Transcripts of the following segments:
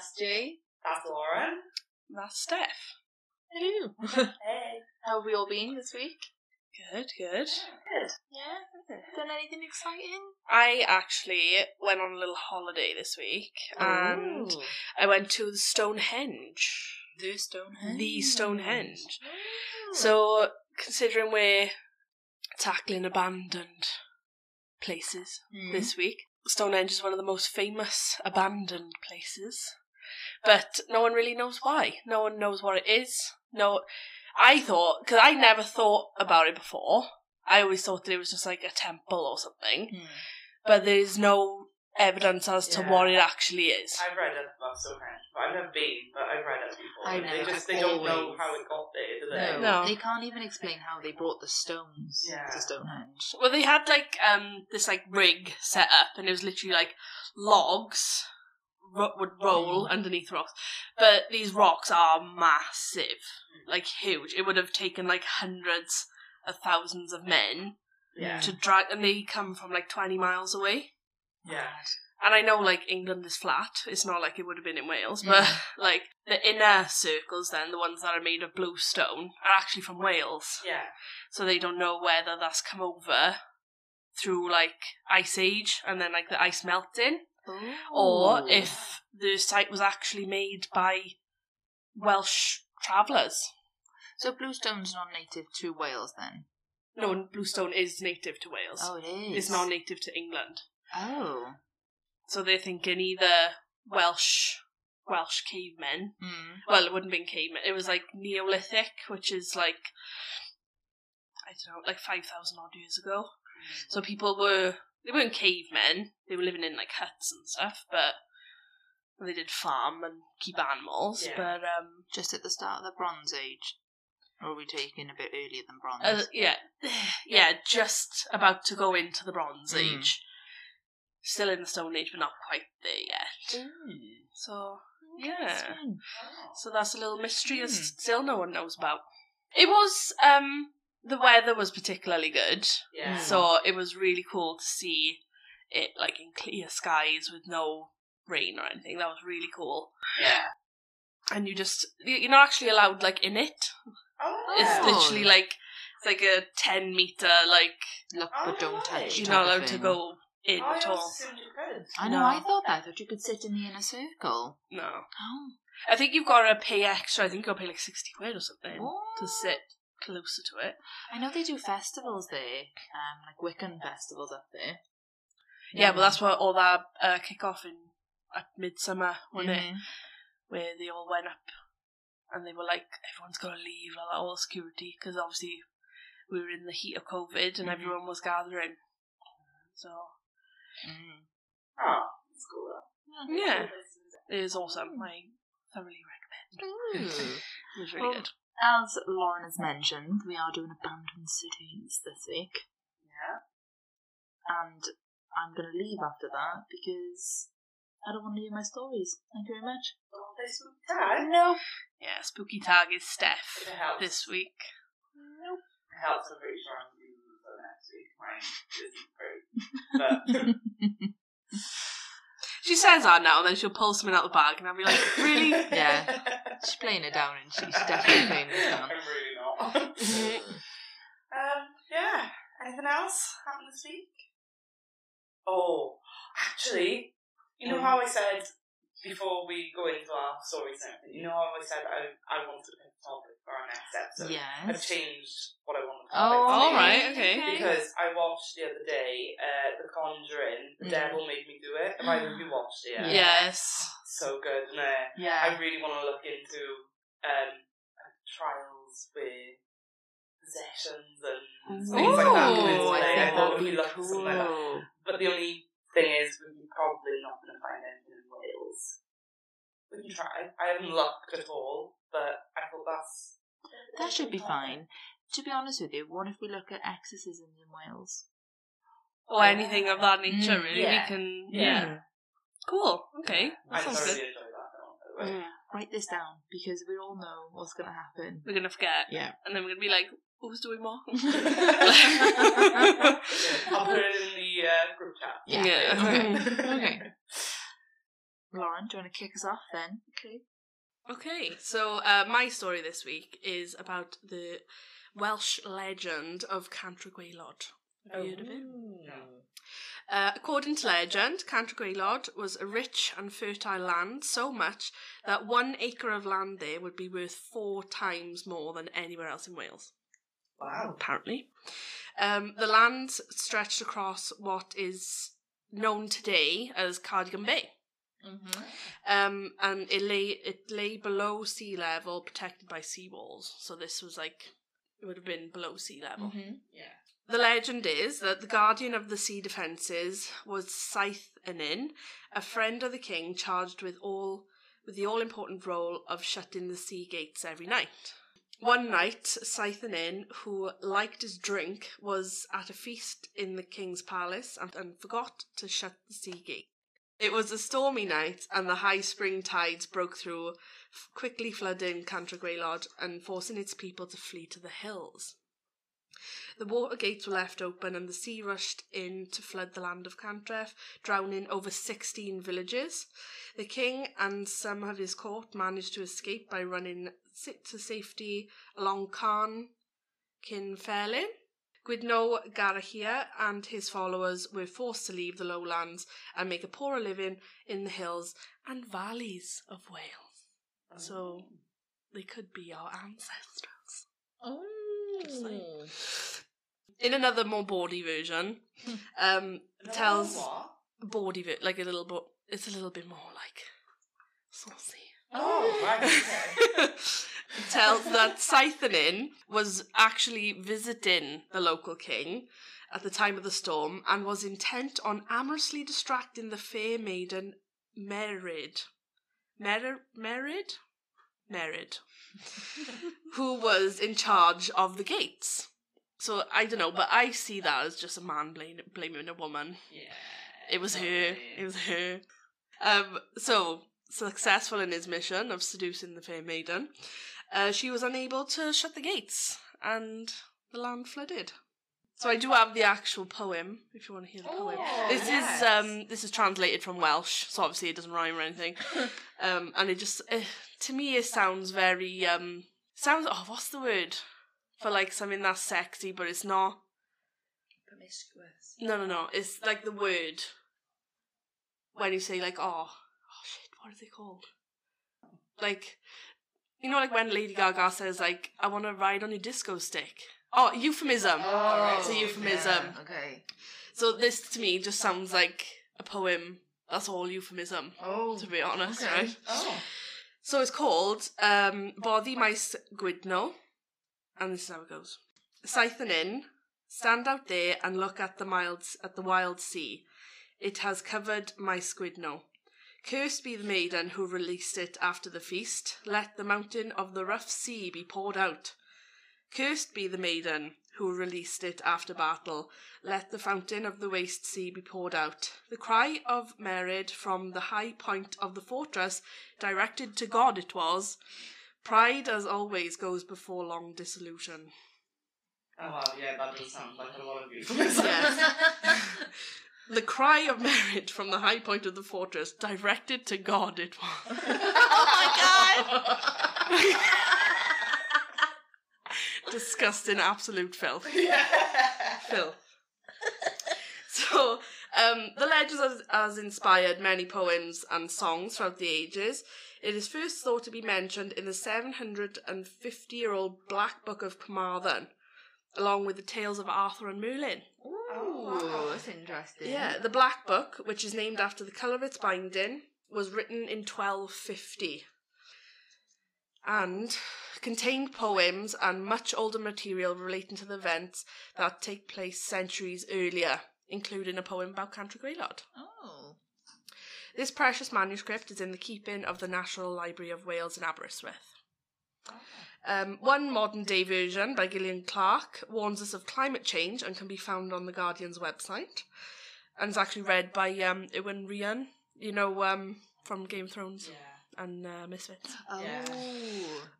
Tales from Wales. That's Jay. That's Lauren. That's Steph. Hello. Hey. How have we all been this week? Good, good. Good. Yeah. Done anything exciting? I actually went on a little holiday this week and Ooh. I went to the Stonehenge. the Stonehenge. The Stonehenge. Ooh. So, considering we're tackling abandoned places Hmm. this week, Stonehenge is one of the most famous abandoned places. But no one really knows why. No one knows what it is. No, I thought, because I never thought about it before, I always thought that it was just like a temple or something. Hmm. But there's no evidence as to Yeah. what it actually is. I've read it about Stonehenge, but I've never been, but I've read it before. I've they just they I've don't know how it got there, do No, they? No. they can't even explain how they brought the stones Yeah. to Stonehenge. Well, they had like um this like rig set up, and it was literally like logs ro- would roll underneath rocks. But these rocks are massive, like huge. It would have taken like hundreds of thousands of men Yeah. to drag, and they come from like twenty miles away. Yeah. And I know like England is flat. It's not like it would have been in Wales, but Mm. like the inner circles, then the ones that are made of blue stone, are actually from Wales. Yeah. so they don't know whether that's come over through like ice age and then like the ice melting or if the site was actually made by Welsh travellers. So Bluestone's not native to Wales then? No, Bluestone is native to Wales. Oh, it is. It's not native to England. Oh. So they're thinking either Welsh Welsh cavemen. Mm. Well, it wouldn't have been cavemen. It was like Neolithic, which is like I don't know, like five thousand odd years ago. So people were they weren't cavemen. They were living in like huts and stuff, but they did farm and keep animals. Yeah. But um, Just at the start of the Bronze Age? Or are we taking a bit earlier than Bronze? uh, yeah, yeah, just about to go into the Bronze Mm. Age. Still in the Stone Age, but not quite there yet. Ooh. So yeah. that's fine. So that's a little mystery that Hmm. still no one knows about. It was um the weather was particularly good. Yeah. So it was really cool to see it like in clear skies with no rain or anything. That was really cool. Yeah. And you just you- you're not actually allowed like in it. Oh, It's Oh. literally like it's like a ten meter like Look Oh, but don't oh, touch. you're not allowed to go in oh, I at all. assumed you could. I know, No. I thought that. I thought you could sit in the inner circle. No. Oh. I think you've got to pay extra. I think you've got to pay like sixty quid or something to sit closer to it. I know they do festivals there, um, like Wiccan festivals up there. Yeah, but that's what all that uh, kick off in at midsummer, wasn't it? Mhm. Where they all went up and they were like, everyone's got to leave, like, all the security, because obviously we were in the heat of COVID and Mhm. everyone was gathering. So, Mm. Oh, that's cool. though. yeah, it is awesome. I thoroughly recommend. Ooh. It was really Well, good. As Lauren has mentioned, we are doing abandoned cities this week, Yeah. and I'm going to leave after that because I don't want to hear my stories. Thank you very much. Don't they tag? No. Yeah, Spooky Tag is Steph this week. Nope. It helps. I'm pretty sure I'm going to lose the next week. Mine isn't great. But She says that now, and then she'll pull something out of the bag, and I'll be like, really? Yeah. She's playing it down, and she's definitely playing it down. I'm really not. um, yeah. Anything else happened this week? Oh, actually, you know how I said before we go into our stories and everything, you know I always said I, I wanted to pick a topic for our next episode? I've changed what I want to Oh, All right, okay. Because I watched the other day uh, The Conjuring, The Mm. Devil Made Me Do It. Have either of you watched it? Yeah. Yes. So good, isn't it? Yeah. I really want to look into um, trials with possessions and things like that. Ooh, I I, thought that'd be look for like that. But the only thing is, we're probably not going to find anything in Wales. We can try. I haven't looked at all, but I thought that's. That should be fine. To be honest with you, what if we look at exorcisms in Wales? Or anything of that nature, Mm, really. yeah. We can. Yeah. Mm. Cool. Okay. I That sounds thoroughly good. enjoyed that film, by the way. Mm. write this down because we all know what's going to happen. We're gonna forget, Yeah. and then we're gonna be like, "Who's doing what?" Yeah, I'll put it in the uh, group chat. Yeah. Yeah. Okay. okay. Lauren, do you want to kick us off then? Okay. Okay, so uh, my story this week is about the Welsh legend of Cantre'r Gwaelod. Have you heard of it? Uh, according to legend, Cantre'r Gwaelod was a rich and fertile land, so much that one acre of land there would be worth four times more than anywhere else in Wales. Wow. Apparently, um, the land stretched across what is known today as Cardigan Bay. Mm-hmm. Um, and it lay it lay below sea level, protected by seawalls. So this was like it would have been below sea level. Mm-hmm. Yeah. The legend is that the guardian of the sea defences was Saith Anin, a friend of the king charged with all with the all important role of shutting the sea gates every night. One night, Seithenyn, who liked his drink, was at a feast in the king's palace and, and forgot to shut the sea gate. It was a stormy night, and the high spring tides broke through, quickly flooding Cantre'r Gwaelod and forcing its people to flee to the hills. The water gates were left open, and the sea rushed in to flood the land of Cantref, drowning over 16 villages. The king and some of his court managed to escape by running to safety along Carn Cynfelyn. Gwydno Garanhir and his followers were forced to leave the lowlands and make a poorer living in the hills and valleys of Wales. So they could be our ancestors. Oh. Like- In another more bawdy version, um, tells bawdy like a little bit. It's a little bit more like saucy. Oh, right. Okay. tells that Seithenyn was actually visiting the local king at the time of the storm and was intent on amorously distracting the fair maiden Merid. Merid? Merid? Merid. who was in charge of the gates. So I don't know, but I see that as just a man blaming, blaming a woman. yeah. It was her. It was her. Um, so, successful in his mission of seducing the fair maiden, uh, she was unable to shut the gates, and the land flooded. So I do have the actual poem, if you want to hear the poem. Oh, This yes. is um, this is translated from Welsh, so obviously it doesn't rhyme or anything. um, and it just, uh, to me, it sounds very um, sounds. Oh, what's the word for like something that's sexy, but it's not. Promiscuous. No, no, no. It's like the word when you say like, oh, what are they called? Like, you know, like when Lady Gaga says like, I want to ride on your disco stick. Oh, euphemism. Oh, it's a euphemism. yeah, okay. So this to me just sounds like a poem. That's all euphemism, Oh, to be honest, okay. right? Oh. So it's called um, Boddi Maes Gwydno, and this is how it goes. Seithenyn, stand out there and look at the mild at the wild sea. It has covered Maes Gwydno. Cursed be the maiden who released it after the feast. Let the mountain of the rough sea be poured out. Cursed be the maiden who released it after battle. Let the fountain of the waste sea be poured out. The cry of Merid from the high point of the fortress, directed to God it was. Pride, as always, goes before long dissolution. Oh, wow, yeah, that does sound like a lot of euphemisms. Yes. the cry of Merid from the high point of the fortress, directed to God it was. oh my god! Disgusting, absolute filth. yeah. Phil. So, um, the legend has, has inspired many poems and songs throughout the ages. It is first thought to be mentioned in the 750 year old Black Book of Carmarthen, along with the tales of Arthur and Merlin. Ooh, Oh, that's interesting. Yeah, the Black Book, which is named after the colour of its binding, was written in 1250 and contained poems and much older material relating to the events that take place centuries earlier, including a poem about Gwaelod. Oh. This precious manuscript is in the keeping of the National Library of Wales in Aberystwyth. Um, one modern day version by Gillian Clarke warns us of climate change and can be found on the Guardian's website. And it's actually read by um, Iwan Rheon, you know, um, from Game of Thrones. Yeah. and uh, Misfits. Oh. Yeah.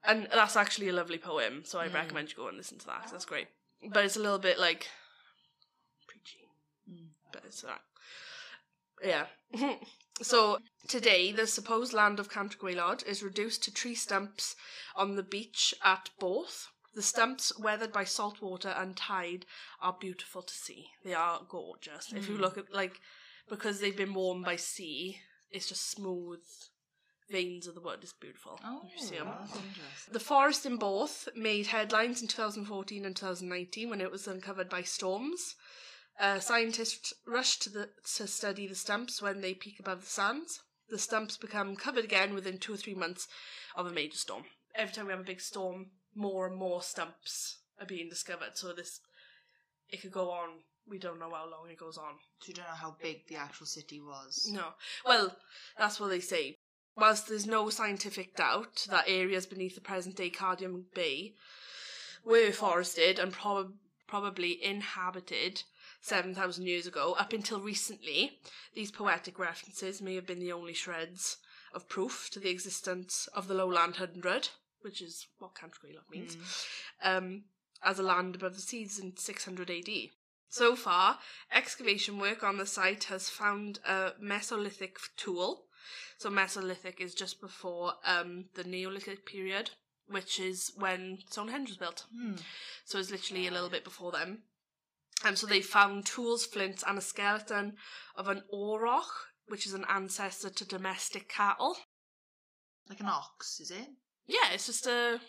And that's actually a lovely poem, so I Mm. recommend you go and listen to that. that's great. But it's a little bit like preachy. Mm. But it's alright. Yeah. so today, the supposed land of Canterbury Cantre'r Gwaelod is reduced to tree stumps on the beach at Borth. The stumps, weathered by salt water and tide, are beautiful to see. They are gorgeous. If you Mm. look at like because they've been worn by sea, it's just smooth veins of the wood. It's beautiful. Oh, you see 'em. that's interesting. The forest in Borth made headlines in 2014 and 2019 when it was uncovered by storms. Uh, scientists rush to, the, to study the stumps when they peak above the sands. The stumps become covered again within two or three months of a major storm. Every time we have a big storm, more and more stumps are being discovered. So this, it could go on. We don't know how long it goes on. So you don't know how big the actual city was. No. Well, that's what they say. Whilst there's no scientific doubt that areas beneath the present day Cardigan Bay were forested and prob- probably inhabited 7,000 years ago, up until recently, these poetic references may have been the only shreds of proof to the existence of the Lowland Hundred, which is what Cantre'r Gwaelod means, um, as a land above the seas in 600 AD. So far, excavation work on the site has found a Mesolithic tool. So Mesolithic is just before um, the Neolithic period, which is when Stonehenge was built. Hmm. So it's literally a little bit before them. Um, so they found tools, flints, and a skeleton of an auroch, which is an ancestor to domestic cattle. Like an ox, is it? Yeah, it's just a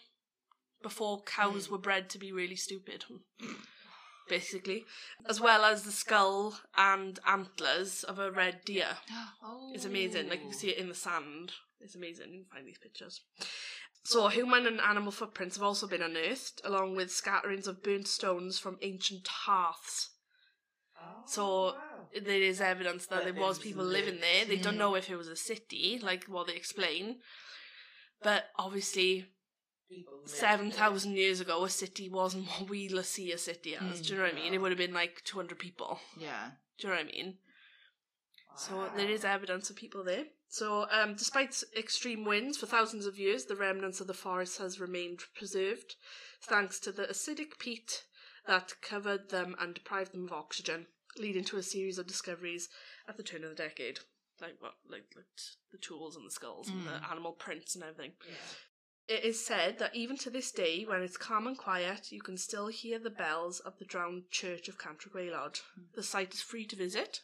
before cows were bred to be really stupid, basically, as well as the skull and antlers of a red deer. Oh. It's amazing. Like you can see it in the sand. It's amazing. You can find these pictures. So human and animal footprints have also been unearthed, along with scatterings of burnt stones from ancient hearths. Oh, So wow. there is evidence that there was people living there. They don't Mm. know if it was a city, like what they explain. But obviously, seven thousand years ago, a city wasn't what we see a city as. Mm. Do you know what I mean? It would have been like two hundred people. Yeah. Do you know what I mean? So there is evidence of people there. So um, despite extreme winds for thousands of years, the remnants of the forest has remained preserved, thanks to the acidic peat that covered them and deprived them of oxygen, leading to a series of discoveries at the turn of the decade, like what, like, like the tools and the skulls and the Mm. animal prints and everything. Yeah. It is said that even to this day, when it's calm and quiet, you can still hear the bells of the drowned church of Cantre'r Gwaelod. The site is free to visit.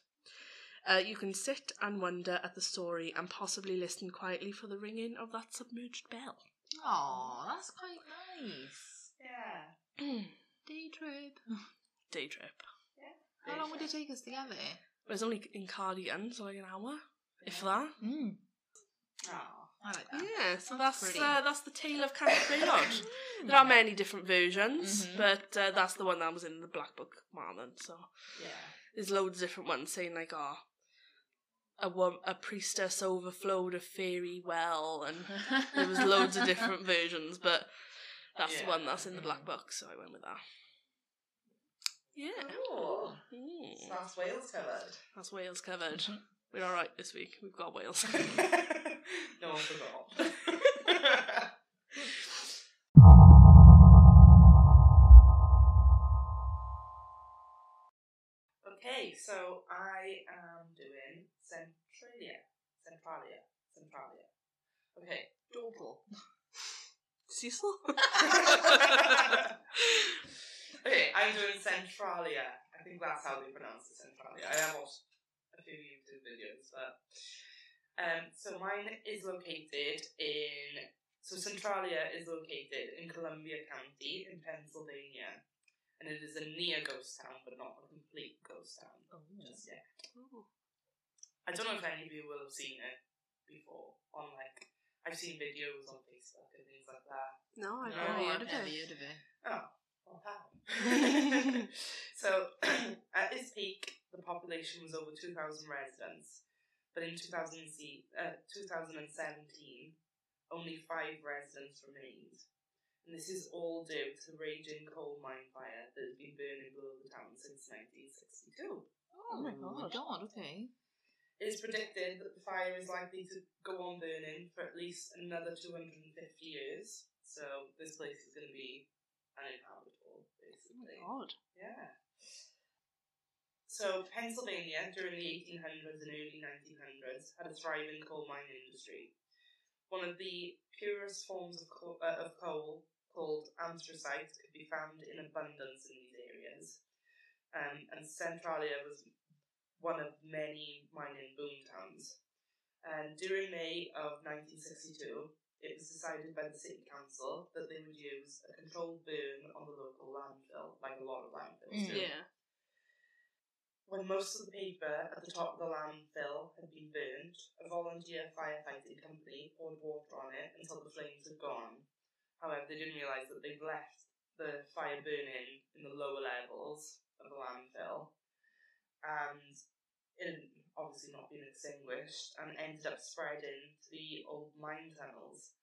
Uh, you can sit and wonder at the story and possibly listen quietly for the ringing of that submerged bell. Oh, that's quite nice. Yeah. Day trip. Day trip. Yeah. How long would it take us to get there? But it's only in Cardigan, so like an hour, if that. Mm. Oh. I like that. Yeah, so that's pretty. uh, that's the tale of Cantre'r Gwaelod. there are many different versions, Mhm. but uh, that's the one that was in the Black Book Marlon. So Yeah. there's loads of different ones saying like, oh, a a priestess overflowed a fairy well, and there was loads of different versions, but that's the one that's in the Black box, so I went with that. Yeah. So that's Wales covered. that's Wales covered. We're all right this week. We've got Wales. no one forgot. so I am doing Centralia. Centralia. Centralia. Okay. Doble. Cecil. okay, I'm doing Centralia. I think that's how they pronounce it, Centralia. I have watched a few YouTube videos, but um, so mine is located in. So Centralia is located in Columbia County in Pennsylvania, and it is a near ghost town, but not a complete ghost town just yet. I don't know if any of you will have seen it before on like I've seen videos on Facebook and things like that. No, I've No, never heard I've of it. heard of it. Oh, well, how? so, at this peak, the population was over 2,000 residents, but in 2000, uh, 2017, only five residents remained. And this is all due to the raging coal mine fire that has been burning below the town since 1962. Oh my god. God, okay. It is predicted that the fire is likely to go on burning for at least another 250 years. So this place is going to be uninhabitable, basically. Oh my god. Yeah. So Pennsylvania during the 1800s and early 1900s had a thriving coal mine industry. One of the purest forms of coal, uh, of coal called anthracite could be found in abundance in these areas. Um, and Centralia was one of many mining boom towns. And during May of 1962, it was decided by the city council that they would use a controlled burn on the local landfill, like a lot of landfills Mm. do. Yeah. When most of the paper at the top of the landfill had been burned, a volunteer firefighting company poured water on it until the flames had gone. However, they didn't realise that they'd left the fire burning in the lower levels of the landfill, and it had obviously not been extinguished, and ended up spreading to the old mine tunnels.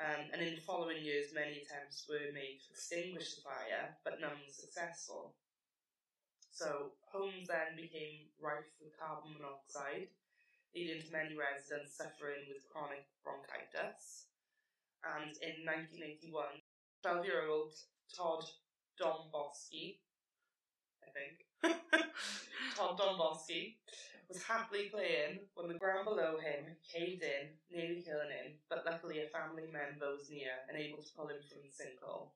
Um, and in the following years, many attempts were made to extinguish the fire, but none was successful. So homes then became rife with carbon monoxide, leading to many residents suffering with chronic bronchitis. And in 1981, 12 year old Todd Domboski, I think, Todd Domboski, was happily playing when the ground below him caved in, nearly killing him, but luckily a family member was near and able to pull him from the sinkhole.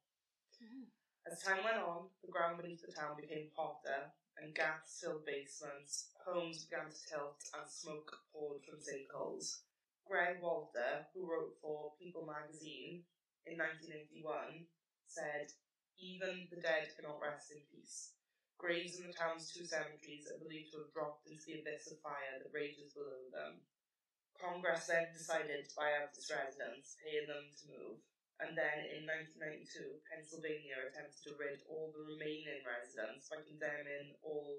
Hmm. As time went on, the ground beneath the town became hotter, and gas filled basements, homes began to tilt, and smoke poured from sinkholes. Greg Walter, who wrote for People magazine in 1981, said, Even the dead cannot rest in peace. Graves in the town's two cemeteries are believed to have dropped into the abyss of fire that rages below them. Congress then decided to buy out its residents, paying them to move and then in 1992, Pennsylvania attempted to rid all the remaining residents by condemning all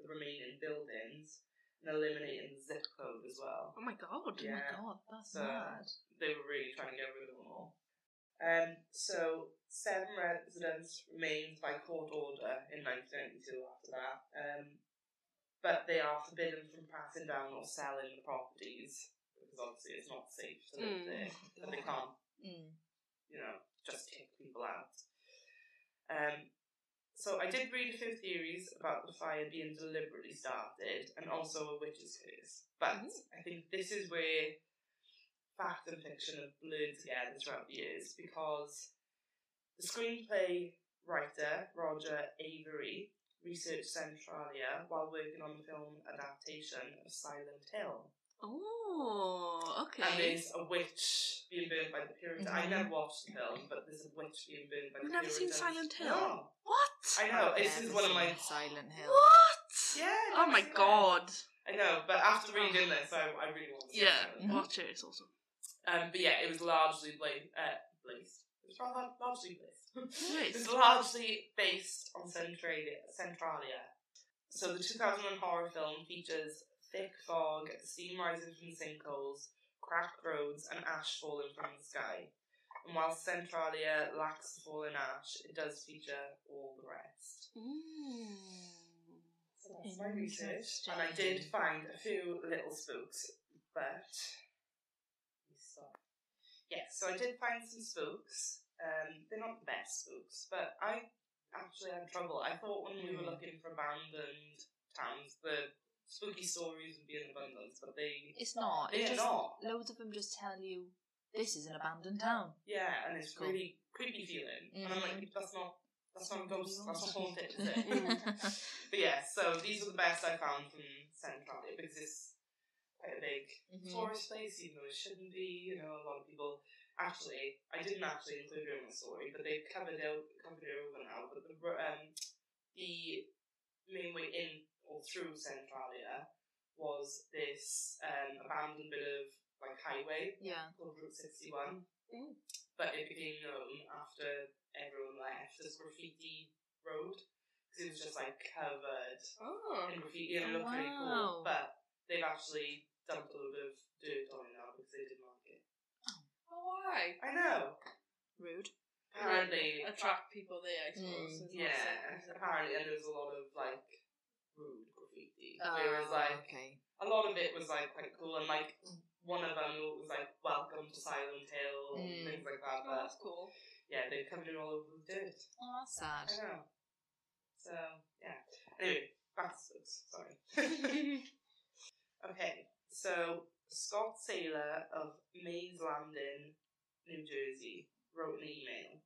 the remaining buildings and eliminating the zip code as well. Oh my god. Yeah. Oh my god, that's So- mad. They were really trying to get rid of them all. Um, so, seven residents remained by court order in 1992 after that, um, but they are forbidden from passing down or selling the properties because obviously it's not safe to live Mm. there, but they can't Mm. you know, just kick people out. Um, so I did read a few theories about the fire being deliberately started and also a witch's curse. But I think this is where fact and fiction have blurred together throughout the years because the screenplay writer, Roger Avary, researched Centralia while working on the film adaptation of Silent Hill. Oh, okay. And there's a witch being burned by the Puritans. I Mhm. never watched the film, but there's a witch being burned by the Pyramid. You've never seen Silent Hill? No. What? I know, I've this is never one of seen my. Silent Hill. What? Yeah. Oh never my seen god. I know, but after reading this, I, I really want to see Yeah, it. Mhm. watch it. It's awesome. Um, but yeah, it was largely bla- uh, placed. It was rather largely placed. Nice. It's largely based on Centralia. Centralia. So the 2001 horror film features thick fog, steam rising from sinkholes, cracked roads, and ash falling from the sky. And while Centralia lacks the falling ash, it does feature all the rest. Mm. So that's my research. And I did find a few little spooks, but. Yes, so I did find some spooks. Um, they're not the best spooks, but I actually had trouble. I thought when we were Hmm. looking for abandoned towns, the spooky stories would be in abundance, but they It's not. They're not. loads of them just tell you this is an abandoned town. yeah, and it's Cool. really creepy feeling. And I'm like, that's not that's not ghost, that's not haunted, is it? But yeah, so these are the best I found from Centralia because it's quite a big Mhm. tourist place, even though it shouldn't be. You know, a lot of people. Actually, I didn't actually include it in my story, but they've covered out covered it over now. But the um the main way in or through Centralia was this um abandoned bit of like highway yeah. called Route sixty one. Mm. But it became known after everyone left as Graffiti Road because it was just like covered Oh. in graffiti and it looked pretty cool. But they've actually dumped a load of dirt on it now because they didn't like it. Oh, why? I know. Rude. Apparently, Attract people there, I suppose. Mm, yeah. Apparently, and there was a lot of like rude graffiti. Oh, Whereas like okay. a lot of it was like quite cool, and like one of them was like "Welcome to Silent Hill" and Mm. things like that. Oh, But that's cool. yeah, they covered it all over with dirt. Oh, that's sad. I know. So yeah. Anyway, books. Sorry. okay, so Scott Saylor of Mays Landing, New Jersey, wrote an email.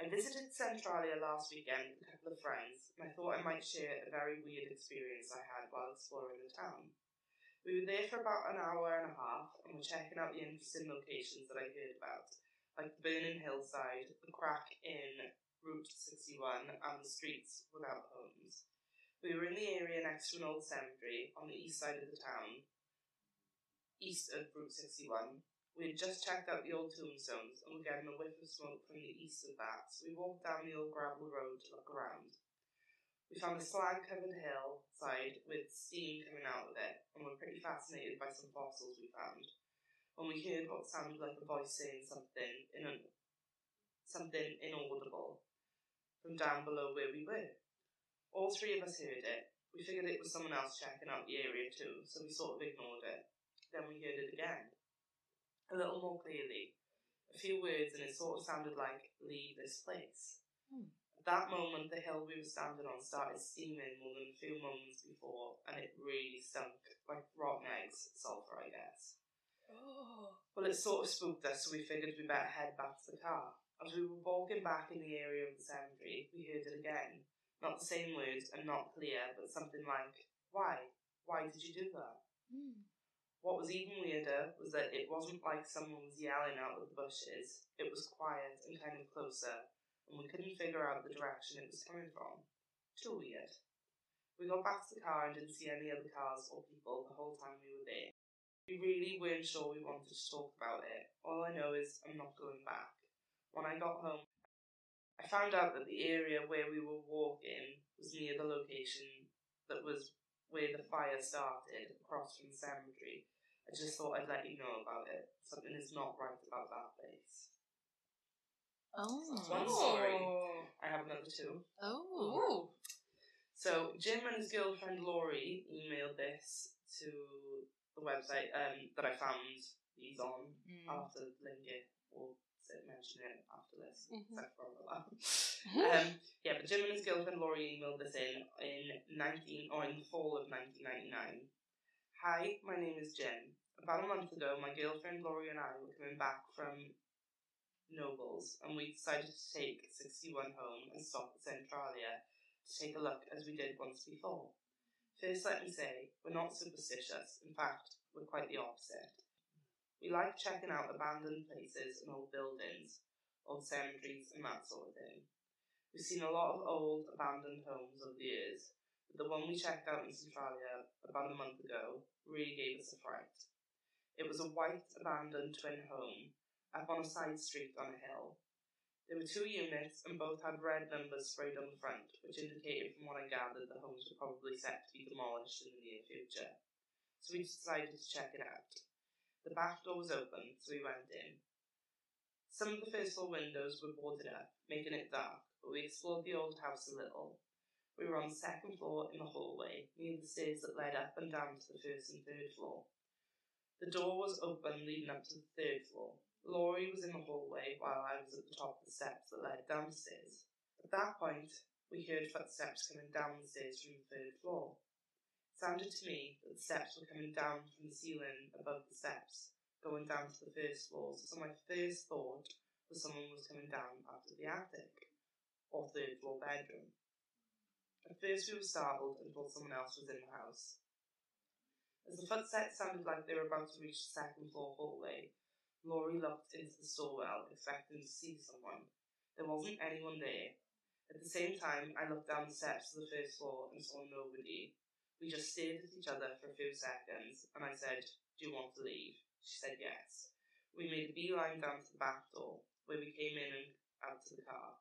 I visited Centralia last weekend with a couple of friends, and I thought I might share a very weird experience I had while exploring the town. We were there for about an hour and a half, and were checking out the interesting locations that I heard about, like the burning hillside, the crack in Route 61, and the streets without homes. We were in the area next to an old cemetery on the east side of the town, east of Route 61. We had just checked out the old tombstones and were getting a whiff of smoke from the east of that, so we walked down the old gravel road to look around. We found a slag covered hillside with steam coming out of it, and were pretty fascinated by some fossils we found. When we heard what sounded like a voice saying something in something inaudible from down below where we were. All three of us heard it. We figured it was someone else checking out the area too, so we sort of ignored it. Then we heard it again. A little more clearly. A few words, and it sort of sounded like, leave this place. Hmm. At that moment, the hill we were standing on started steaming more than a few moments before, and it really stunk like rotten eggs, sulphur, I guess. Oh. Well, it sort of spooked us, so we figured we better head back to the car. As we were walking back in the area of the cemetery, we heard it again. Not the same words and not clear, but something like, Why? Why did you do that? Hmm. What was even weirder was that it wasn't like someone was yelling out of the bushes. It was quiet and kind of closer, and we couldn't figure out the direction it was coming from. Too weird. We got back to the car and didn't see any other cars or people the whole time we were there. We really weren't sure we wanted to talk about it. All I know is I'm not going back. When I got home, I found out that the area where we were walking was near the location that was where the fire started, across from the cemetery. I just thought I'd let you know about it. Something is not right about that place. Oh. One story. I have another two. Oh. Ooh. So Jim and his girlfriend Laurie emailed this to the website um, that I found these on. Mm. I'll have to link it or say- mention it after this. Mhm. So I forgot about that. um, yeah, but Jim and his girlfriend Laurie emailed this in in nineteen or in the fall of nineteen ninety nine. Hi, my name is Jim. About a month ago, my girlfriend Laurie and I were coming back from Knoebels, and we decided to take sixty one home and stop at Centralia to take a look as we did once before. First, let me say, we're not superstitious. In fact, we're quite the opposite. We like checking out abandoned places and old buildings, old cemeteries, and that sort of thing. We've seen a lot of old, abandoned homes over the years, but the one we checked out in Centralia about a month ago really gave us a fright. It was a white, abandoned twin home up on a side street on a hill. There were two units, and both had red numbers sprayed on the front, which indicated from what I gathered that the homes were probably set to be demolished in the near future. So we decided to check it out. The back door was open, so we went in. Some of the first floor windows were boarded up, making it dark, but we explored the old house a little. We were on the second floor in the hallway, near the stairs that led up and down to the first and third floor. The door was open leading up to the third floor. Laurie was in the hallway while I was at the top of the steps that led downstairs. At that point, we heard footsteps coming down the stairs from the third floor. It sounded to me that the steps were coming down from the ceiling above the steps, going down to the first floor, so my first thought was someone was coming down out of the attic, or third floor bedroom. At first we were startled and thought someone else was in the house. As the footsteps sounded like they were about to reach the second floor hallway, Laurie looked into the stairwell, expecting to see someone. There wasn't anyone there. At the same time, I looked down the steps to the first floor and saw nobody. We just stared at each other for a few seconds, and I said, Do you want to leave? She said yes. We made a beeline down to the back door, where we came in and out to the car.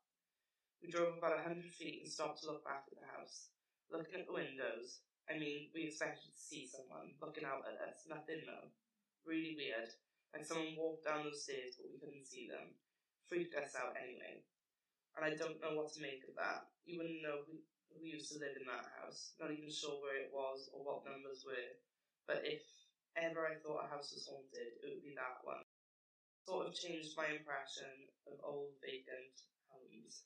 We drove about a hundred feet and stopped to look back at the house. Looking at the windows, I mean, we expected to see someone looking out at us. Nothing though. Really weird. Like someone walked down those stairs, but we couldn't see them. Freaked us out anyway. And I don't know what to make of that. You wouldn't know who, who used to live in that house. Not even sure where it was or what numbers were. but if ever I thought a house was haunted, it would be that one. Sort of changed my impression of old vacant homes.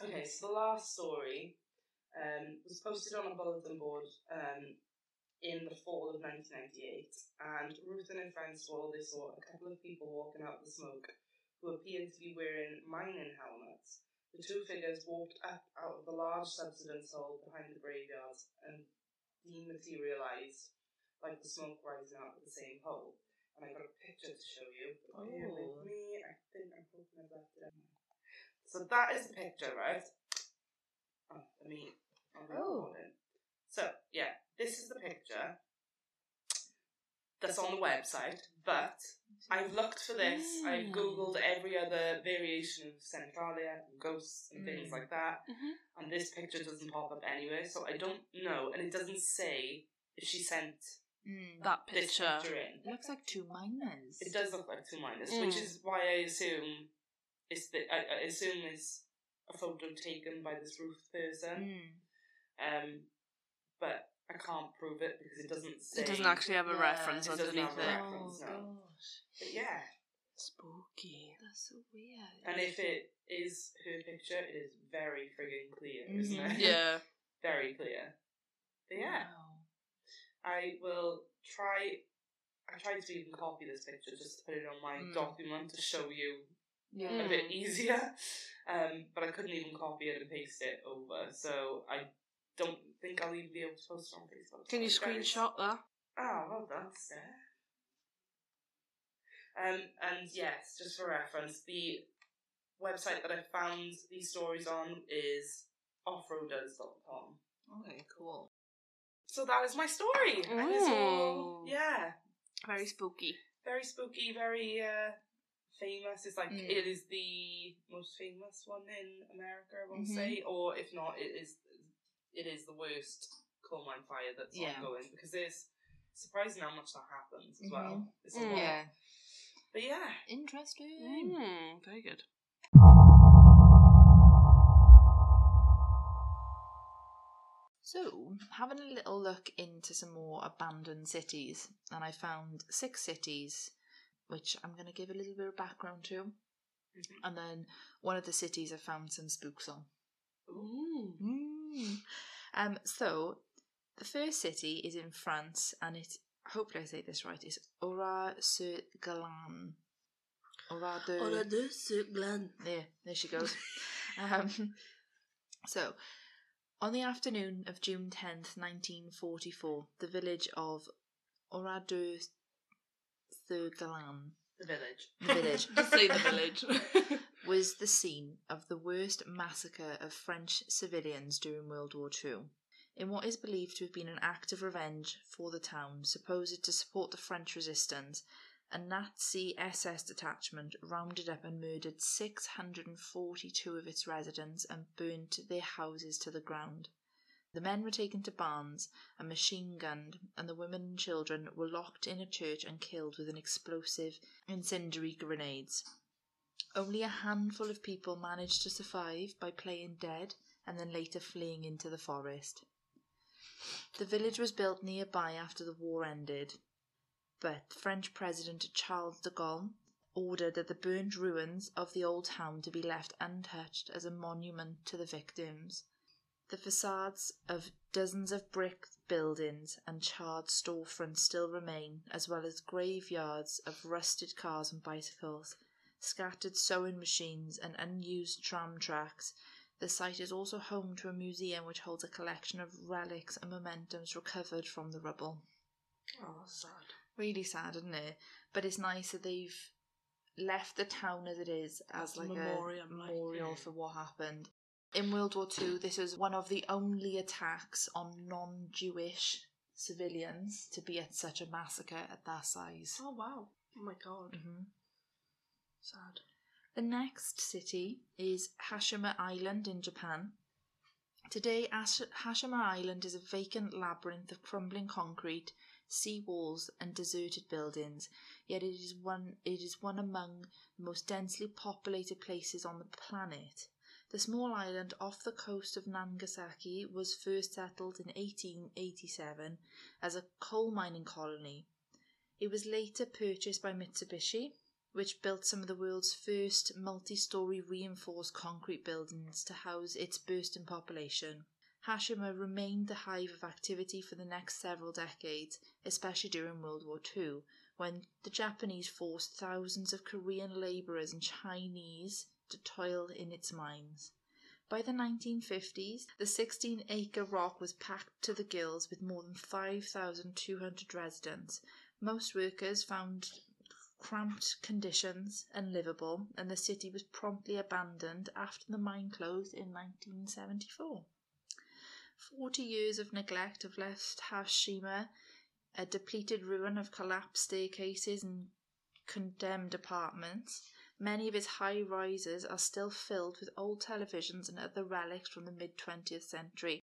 Okay, so the last story um, was posted on a bulletin board um, in the fall of 1998, and Ruthen and swore they saw a couple of people walking out of the smoke who appeared to be wearing mining helmets. The two figures walked up out of the large subsidence hole behind the graveyards and dematerialised like the smoke rising out of the same hole. And I got a picture to show you. But Oh. with me. I think I'm hoping I've left it in. So that is the picture, right? Oh, let me. I'll be Oh. recording. So yeah, this is the picture that's on the website. But I've looked for this. I've googled every other variation of Centralia ghosts and things Mm. like that, Mhm. and this picture doesn't pop up anywhere. So I don't know, and it doesn't say if she sent Mm. That picture. picture in. It looks like two miners. It does look like two minors, Mm. which is why I assume it's the I, I assume it's a photo taken by this Ruth person. Mm. Um, but I can't prove it because it doesn't say. It doesn't actually have a Yeah, reference it underneath have a it. reference. no. gosh. But yeah, Spooky. That's so weird. and if it is her picture, it is very frigging clear, isn't Mhm. it? Yeah. very clear. But yeah, Wow. I will try. I tried to even copy this picture just to put it on my Mm. document to show you Yeah. a bit easier. Um, but I couldn't even copy it and paste it over, so I don't think I'll even be able to post it on Facebook. Can you screenshot that? Oh, well done, Steph. Um, and yes, just for reference, the website that I found these stories on is offroaders.com. Okay, cool. So that is my story. And it's all, Mm. yeah, Very spooky. very spooky, very uh, famous. It's like Mm. it is the most famous one in America, I want to Mhm. say, or if not, it is it is the worst coal mine fire that's Yeah. ongoing because there's surprising how much that happens as well. Mhm. It's a Mm. Yeah. But yeah, Interesting. Mm, very good. So, having a little look into some more abandoned cities, and I found six cities, which I'm going to give a little bit of background to. Mhm. And then one of the cities I found some spooks on. Mm. Mm. Um, so, the first city is in France, and it, hopefully I say this right, it's Aura-sur-Galan. Aura de... deux Glen. There, there she goes. um, so, on the afternoon of June 10th, 1944, the village of Oradour sur Galan, the village. the village, Just say the village. was the scene of the worst massacre of French civilians during World War II. In what is believed to have been an act of revenge for the town, supposed to support the French resistance, a Nazi SS detachment rounded up and murdered 642 of its residents and burnt their houses to the ground. The men were taken to barns and machine gunned, and the women and children were locked in a church and killed with an explosive incendiary grenades. Only a handful of people managed to survive by playing dead and then later fleeing into the forest. The village was built nearby after the war ended, but French President Charles de Gaulle ordered that the burned ruins of the old town to be left untouched as a monument to the victims. The facades of dozens of brick buildings and charred storefronts still remain, as well as graveyards of rusted cars and bicycles, scattered sewing machines, and unused tram tracks. The site is also home to a museum which holds a collection of relics and mementos recovered from the rubble. oh, sad. Really sad, isn't it? But it's nice that they've left the town as it is as like memoriam, a like, memorial yeah. for what happened. In World War Two, this was one of the only attacks on non-Jewish civilians to be at such a massacre at that size. Oh, wow. Oh, my God. hmm Sad. The next city is Hashima Island in Japan. Today, Ash- Hashima Island is a vacant labyrinth of crumbling concrete, sea walls, and deserted buildings. Yet it is one it is one among the most densely populated places on the planet. The small island off the coast of Nagasaki was first settled in 1887 as a coal mining colony. It was later purchased by Mitsubishi, which built some of the world's first multi story reinforced concrete buildings to house its bursting population. Hashima remained the hive of activity for the next several decades, especially during World War II, when the Japanese forced thousands of Korean labourers and Chinese to toil in its mines. By the 1950s, the 16 acre rock was packed to the gills with more than 5,200 residents. Most workers found cramped conditions unlivable, and the city was promptly abandoned after the mine closed in 1974. Forty years of neglect have left Hashima a depleted ruin of collapsed staircases and condemned apartments. Many of its high rises are still filled with old televisions and other relics from the mid 20th century.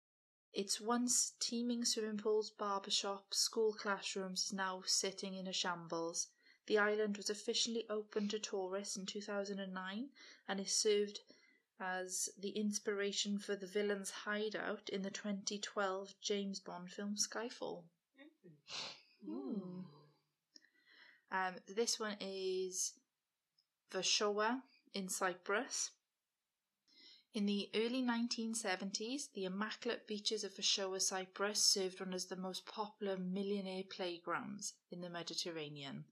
Its once teeming swimming pools, barber shops, school classrooms is now sitting in a shambles. The island was officially opened to tourists in 2009 and is served as the inspiration for the villain's hideout in the 2012 James Bond film Skyfall. Hmm. Um, this one is Vashoa in Cyprus. In the early 1970s, the immaculate beaches of Vashoa, Cyprus served one as the most popular millionaire playgrounds in the Mediterranean.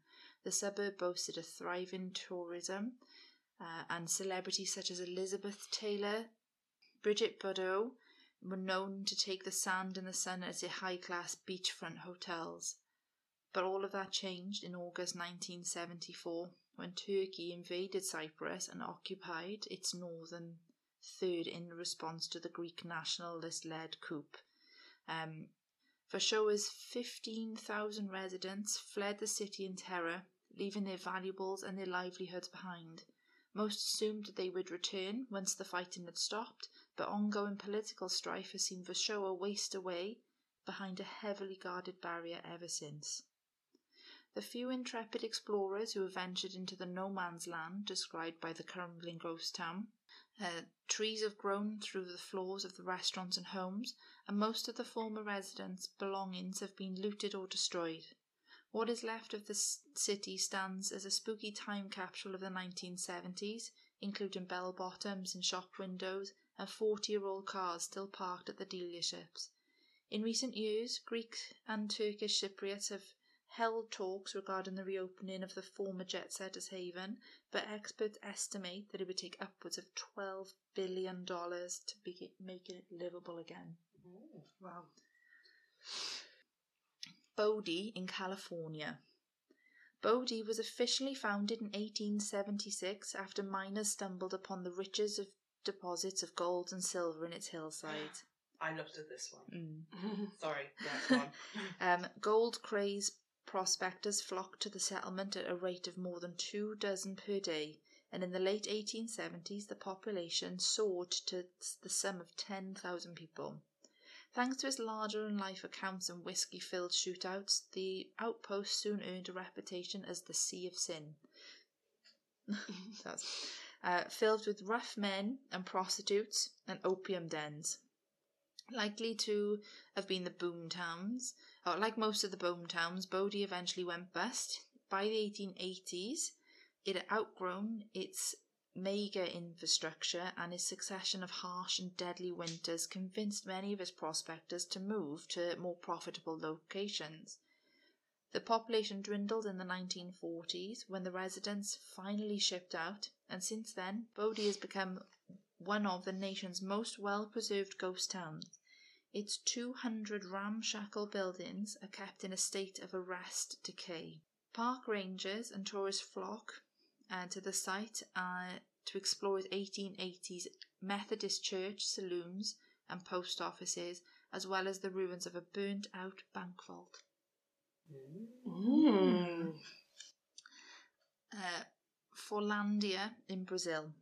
The suburb boasted a thriving tourism, uh, and celebrities such as Elizabeth Taylor, Brigitte Bardot were known to take the sand and the sun as their high class beachfront hotels. But all of that changed in August 1974 when Turkey invaded Cyprus and occupied its northern third in response to the Greek nationalist led coup. Um, Vashoa's 15,000 residents fled the city in terror, leaving their valuables and their livelihoods behind. Most assumed they would return once the fighting had stopped, but ongoing political strife has seen Vashoa waste away behind a heavily guarded barrier ever since. The few intrepid explorers who have ventured into the no man's land described by the crumbling ghost town, uh, trees have grown through the floors of the restaurants and homes, and most of the former residents' belongings have been looted or destroyed. What is left of the city stands as a spooky time capsule of the 1970s, including bell bottoms in shop windows and 40 year old cars still parked at the dealerships. In recent years, Greek and Turkish Cypriots have held talks regarding the reopening of the former jet setters haven, but experts estimate that it would take upwards of $12 billion to be making it livable again. Wow. Bodie in California. Bodie was officially founded in 1876 after miners stumbled upon the riches of deposits of gold and silver in its hillside. I looked at this one. Mm. Sorry. Yeah, on. Um, gold crazed prospectors flocked to the settlement at a rate of more than two dozen per day, and in the late 1870s the population soared to the sum of 10,000 people. Thanks to its larger than life accounts and whiskey filled shootouts, the outpost soon earned a reputation as the Sea of Sin. Uh, filled with rough men and prostitutes and opium dens. Likely to have been the boom towns, Uh, like most of the boom towns, Bodie eventually went bust. By the 1880s, it had outgrown its meagre infrastructure and its succession of harsh and deadly winters convinced many of its prospectors to move to more profitable locations. The population dwindled in the 1940s when the residents finally shipped out, and since then, Bodie has become one of the nation's most well preserved ghost towns. Its 200 ramshackle buildings are kept in a state of arrest decay. Park rangers and tourists flock uh, to the site uh, to explore its 1880s Methodist church, saloons, and post offices, as well as the ruins of a burnt out bank vault. Mm. Uh, Fordlandia in Brazil.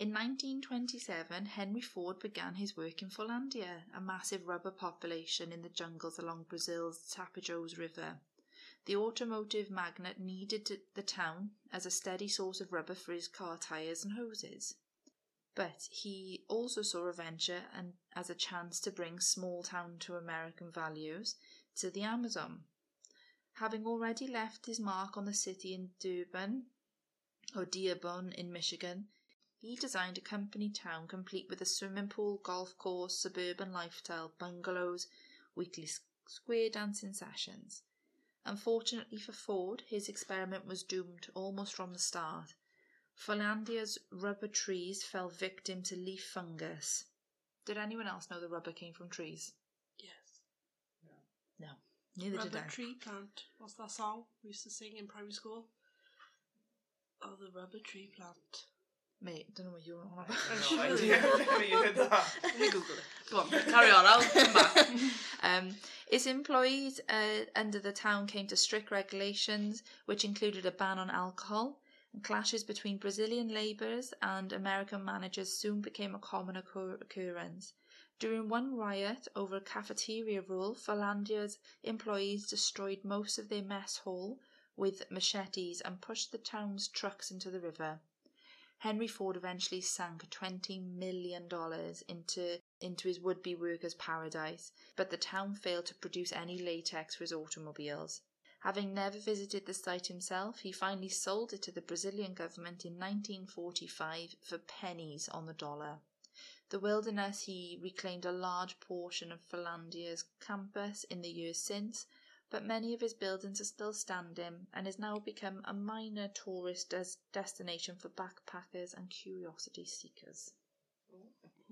In 1927, Henry Ford began his work in Fordlandia, a massive rubber population in the jungles along Brazil's Tapajós River. The automotive magnate needed the town as a steady source of rubber for his car tyres and hoses. But he also saw a venture and as a chance to bring small town to American values to the Amazon. Having already left his mark on the city in Durban or Dearborn in Michigan, he designed a company town complete with a swimming pool, golf course, suburban lifestyle, bungalows, weekly square dancing sessions. Unfortunately for Ford, his experiment was doomed almost from the start. Finlandia's rubber trees fell victim to leaf fungus. Did anyone else know the rubber came from trees? Yes. No. Neither did Rubber I. tree plant. What's that song we used to sing in primary school? Oh, the rubber tree plant. Mate, don't know what you're on about. no idea. I've never heard that. Let me Google it. Go on, carry on. I'll come back. um, its employees uh, under the town came to strict regulations, which included a ban on alcohol. And clashes between Brazilian labourers and American managers soon became a common occur- occurrence. During one riot over a cafeteria rule, Finlandia's employees destroyed most of their mess hall with machetes and pushed the town's trucks into the river. Henry Ford eventually sank $20 million into, into his would be workers' paradise, but the town failed to produce any latex for his automobiles. Having never visited the site himself, he finally sold it to the Brazilian government in 1945 for pennies on the dollar. The wilderness he reclaimed a large portion of Finlandia's campus in the years since, but many of his buildings are still standing and has now become a minor tourist des- destination for backpackers and curiosity seekers.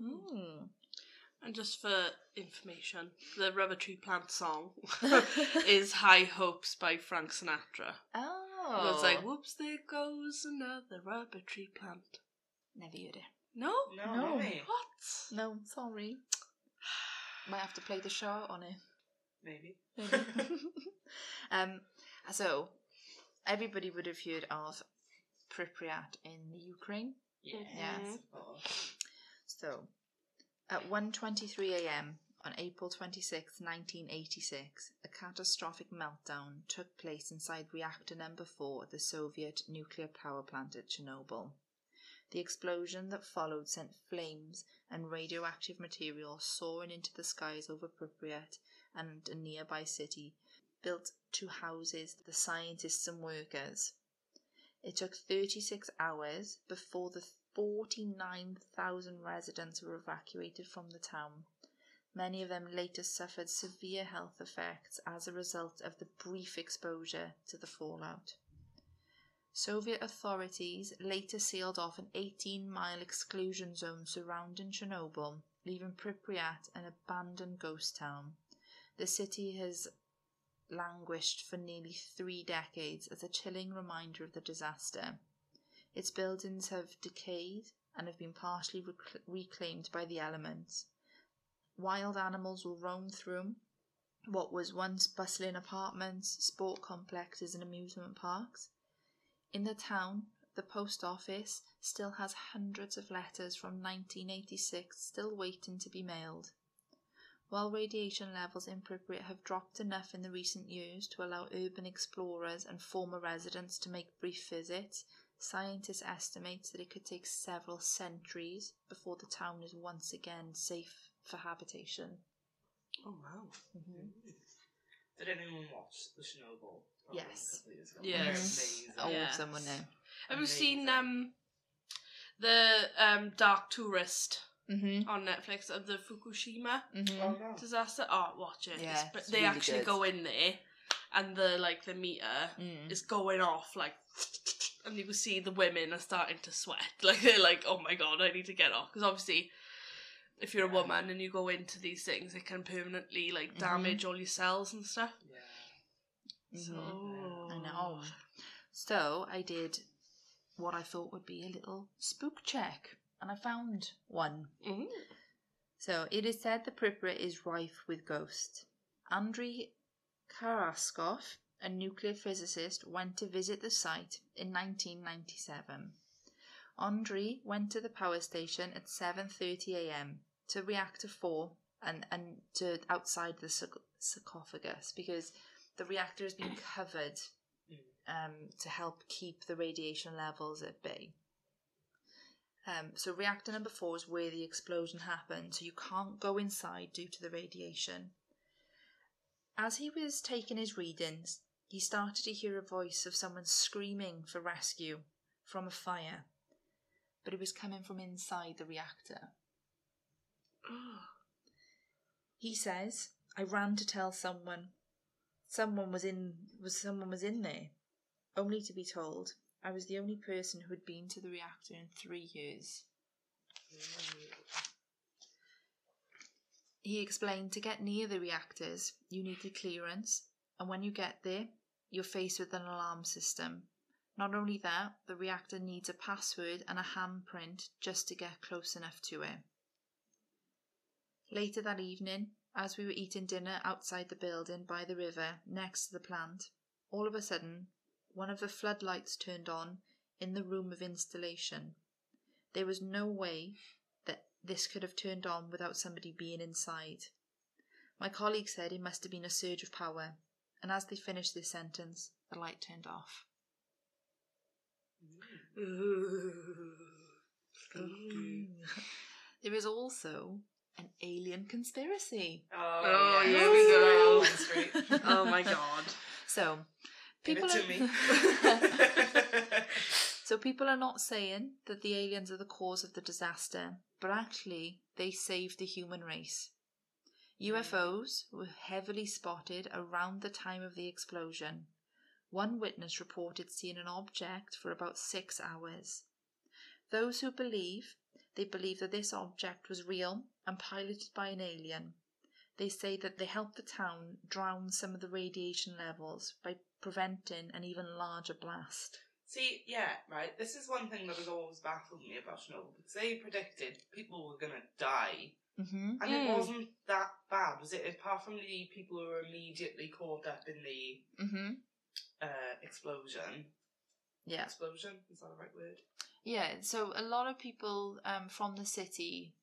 Hmm. And just for information, the rubber tree plant song is High Hopes by Frank Sinatra. Oh, It's like, whoops, there goes another rubber tree plant. never heard it. No? No, No. What? No, sorry. Might have to play the show on it. Maybe. Maybe. um, so everybody would have heard of Pripyat in the Ukraine. Yes. Yes. So, at 1:23 a.m. on April 26, 1986, a catastrophic meltdown took place inside reactor number 4 at the Soviet nuclear power plant at Chernobyl. The explosion that followed sent flames and radioactive material soaring into the skies over Pripyat and a nearby city, built to houses the scientists and workers. It took 36 hours before the 49,000 residents were evacuated from the town. Many of them later suffered severe health effects as a result of the brief exposure to the fallout. Soviet authorities later sealed off an 18 mile exclusion zone surrounding Chernobyl, leaving Pripyat an abandoned ghost town. The city has languished for nearly three decades as a chilling reminder of the disaster. Its buildings have decayed and have been partially rec- reclaimed by the elements. Wild animals will roam through what was once bustling apartments, sport complexes, and amusement parks. In the town, the post office still has hundreds of letters from 1986 still waiting to be mailed. While radiation levels in Pripyat have dropped enough in the recent years to allow urban explorers and former residents to make brief visits, scientists estimate that it could take several centuries before the town is once again safe for habitation. Oh, wow. Did anyone watch the Chernobyl? program Yes. a couple of years ago? Yes. Amazing. Oh, Yes. someone know. Have you seen Amazing. um the um Dark Tourist Mm-hmm. on Netflix of the Fukushima Mm-hmm. Oh no. disaster? Oh, watch it. Yeah, It's- but it's they really actually good. go in there, and the like the meter Mm. is going off like, and you can see the women are starting to sweat. Like they're like, oh my god, I need to get off because obviously. If you're a Yeah. woman and you go into these things, it can permanently like Mhm. damage all your cells and stuff. Yeah. So Mhm. I know. So I did what I thought would be a little spook check, and I found one. Mm. So it is said the Pripyat is rife with ghosts. Andrei Karaskov, a nuclear physicist, went to visit the site in 1997. Andrei went to the power station at 7:30 a.m. to reactor 4 and and to outside the sarc- sarcophagus because the reactor has been covered um, to help keep the radiation levels at bay. Um, so reactor number four is where the explosion happened, so you can't go inside due to the radiation. As he was taking his readings, he started to hear a voice of someone screaming for rescue from a fire, but it was coming from inside the reactor. He says, "I ran to tell someone. Someone was in was someone was in there, only to be told I was the only person who had been to the reactor in three years." He explained to get near the reactors, you needed clearance, and when you get there, you're faced with an alarm system. Not only that, the reactor needs a password and a handprint just to get close enough to it. Later that evening, as we were eating dinner outside the building by the river next to the plant, all of a sudden, one of the floodlights turned on in the room of installation. There was no way that this could have turned on without somebody being inside. My colleague said it must have been a surge of power, and as they finished this sentence, the light turned off. There is also an alien conspiracy. Oh, Oh, yeah. here we go. Oh my god. So, Give people it are, to me. so people are not saying that the aliens are the cause of the disaster, but actually they saved the human race. Hmm. UFOs were heavily spotted around the time of the explosion. One witness reported seeing an object for about six hours. Those who believe, they believe that this object was real and piloted by an alien. They say that they helped the town drown some of the radiation levels by preventing an even larger blast. See, yeah, right. This is one thing that has always baffled me about Chernobyl because they predicted people were gonna die, Mm-hmm. and it Mm. wasn't that bad, was it? Apart from the people who were immediately caught up in the Mm-hmm. uh, explosion. Yeah. Explosion is that the right word? Yeah, so a lot of people um, from the city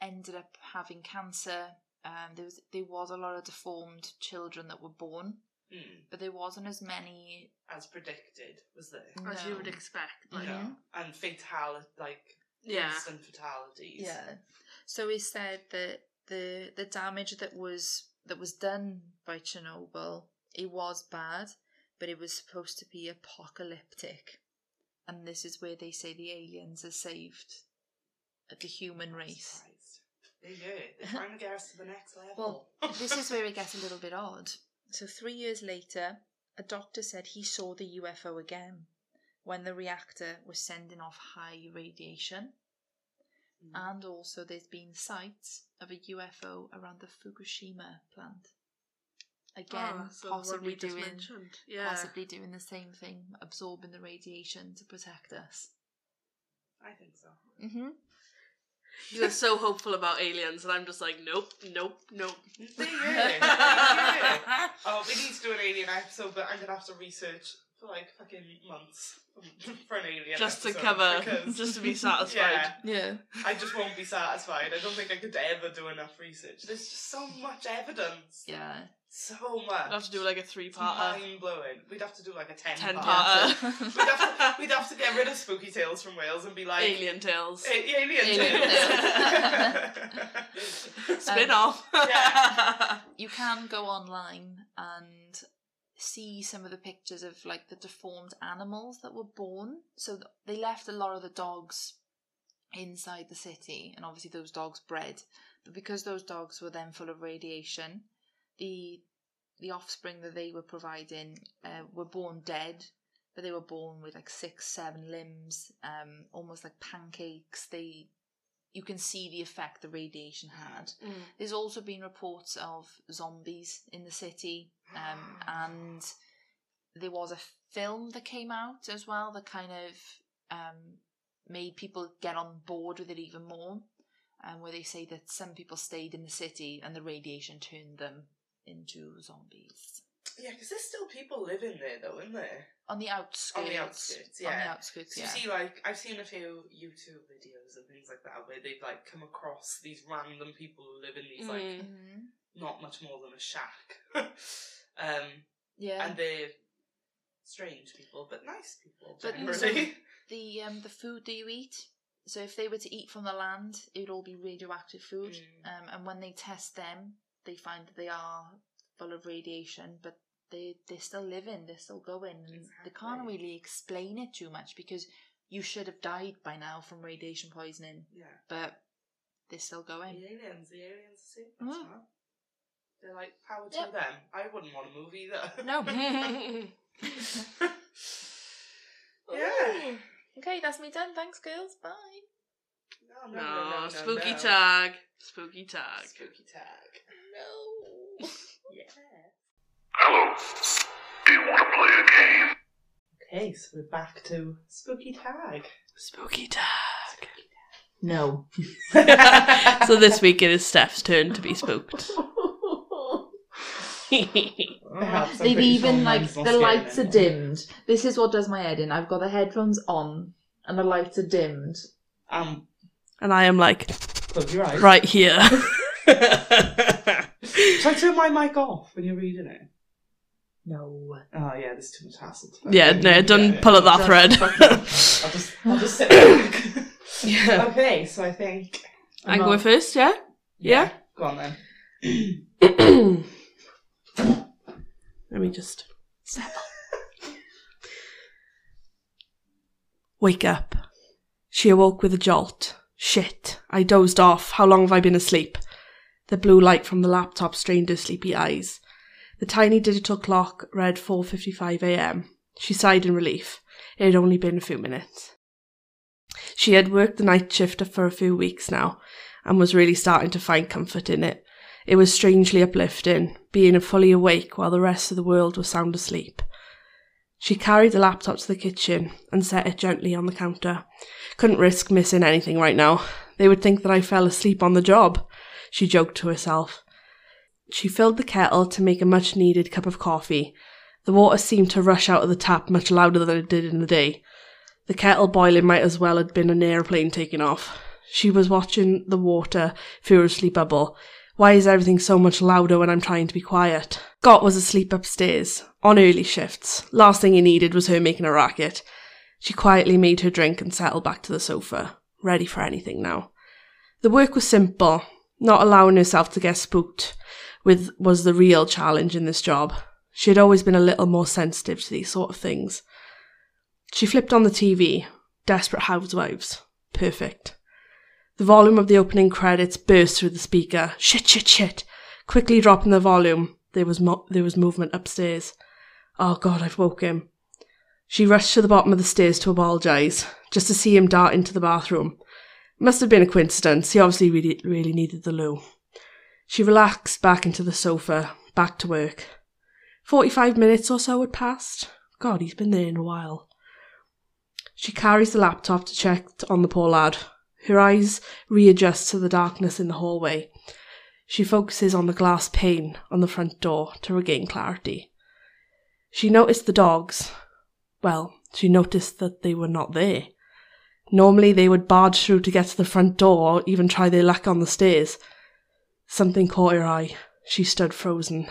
ended up having cancer. Um, there was there was a lot of deformed children that were born, Hmm. but there wasn't as many. As predicted, was there? As no. you would expect. Like. No. And fatality, like Yeah. instant fatalities. Yeah, so he said that the the damage that was that was done by Chernobyl it was bad, but it was supposed to be apocalyptic, and this is where they say the aliens are saved, the human race. surprised. There you go. They're trying to get us to the next level. Well, this is where it gets a little bit odd. So, three years later, a doctor said he saw the UFO again when the reactor was sending off high radiation, Mm. and also there's been sights of a UFO around the Fukushima plant. Again, Oh, so possibly doing. Yeah. possibly doing the same thing, absorbing the radiation to protect us. I think so. Mm-hmm. You're so hopeful about aliens, and I'm just like, nope, nope, nope. There you go. There you go. Oh, we need to do an alien episode, but I'm gonna have to research for like fucking months for an alien just to cover, because- just to be satisfied. Yeah, Yeah. I just won't be satisfied. I don't think I could ever do enough research. There's just so much evidence. Yeah. So much. We'd have to do like a three part. mind blowing. We'd have to do like a ten, Ten part. parter. We'd have, to, we'd have to get rid of spooky tales from Wales and be like Alien tales. A- alien, Alien tales. Spin off. yeah. you can go online and see some of the pictures of like the deformed animals that were born. So th- they left a lot of the dogs inside the city, and obviously those dogs bred. But because those dogs were then full of radiation, the the offspring that they were providing uh, were born dead. But they were born with like six, seven limbs, um, almost like pancakes. They, you can see the effect the radiation had. Mm. There's also been reports of zombies in the city, um, and there was a film that came out as well that kind of um, made people get on board with it even more. Um, where they say that some people stayed in the city and the radiation turned them into zombies. Yeah, because there's still people living there though, isn't there? On the outskirts. On the outskirts, On the yeah. outskirts, So yeah. you see, like, I've seen a few YouTube videos and things like that where they've like come across these random people who live in these like Mm. Mhm. not much more than a shack, um, Yeah. and they're strange people but nice people But generally. the um the food that you eat So if they were to eat from the land, it would all be radioactive food. Mm. Um, and when they test them, they find that they are full of radiation, but they they're still living, they're still going, and they can't really explain it too much because you should have died by now from radiation poisoning, Yeah. but they're still going. The aliens, the aliens are super Mm. smart. They're like power to Yep. them. I wouldn't want to move either. No. yeah. Okay, that's me done. Thanks, girls. Bye. No, no, No, no, no, no, spooky no. tag. Spooky tag. Spooky tag. No. Yeah. Hello. Do you want to play a game? Okay, so we're back to spooky tag. Spooky tag. No. so this week it is Steph's turn to be spooked. Perhaps, I'm They've pretty sure even like mine's not the scary lights are anymore. dimmed. This is what does my head in. I've got the headphones on and the lights are dimmed. Um, and I am like close your eyes. right here. Should I turn my mic off when you're reading it? No. Oh yeah, there's too much hassle. To yeah, no, don't pull at that thread. I'll just, I'll just sit back. yeah. okay, so I think I'm not- going first, yeah? Yeah? Go on then. Let me just settle. Wake up. She awoke with a jolt. Shit, I dozed off. How long have I been asleep? The blue light from the laptop strained her sleepy eyes. The tiny digital clock read 4:55 a.m. She sighed in relief. It had only been a few minutes. She had worked the night shift for a few weeks now and was really starting to find comfort in it. It was strangely uplifting, being fully awake while the rest of the world was sound asleep. She carried the laptop to the kitchen and set it gently on the counter. Couldn't risk missing anything right now. They would think that I fell asleep on the job, she joked to herself. She filled the kettle to make a much needed cup of coffee. The water seemed to rush out of the tap much louder than it did in the day. The kettle boiling might as well have been an aeroplane taking off. She was watching the water furiously bubble. Why is everything so much louder when I'm trying to be quiet? Scott was asleep upstairs, on early shifts. Last thing he needed was her making a racket. She quietly made her drink and settled back to the sofa, ready for anything now. The work was simple. Not allowing herself to get spooked with was the real challenge in this job. She had always been a little more sensitive to these sort of things. She flipped on the TV. Desperate Housewives. Perfect. The volume of the opening credits burst through the speaker. Shit, shit, shit. Quickly dropping the volume, there was mo- there was movement upstairs. Oh God, I've woke him. She rushed to the bottom of the stairs to apologise, just to see him dart into the bathroom. Must have been a coincidence. He obviously really, really needed the loo. She relaxed back into the sofa, back to work. Forty-five minutes or so had passed. God, he's been there in a while. She carries the laptop to check on the poor lad. Her eyes readjust to the darkness in the hallway. She focuses on the glass pane on the front door to regain clarity. She noticed the dogs. Well, she noticed that they were not there. Normally they would barge through to get to the front door or even try their luck on the stairs. Something caught her eye. She stood frozen.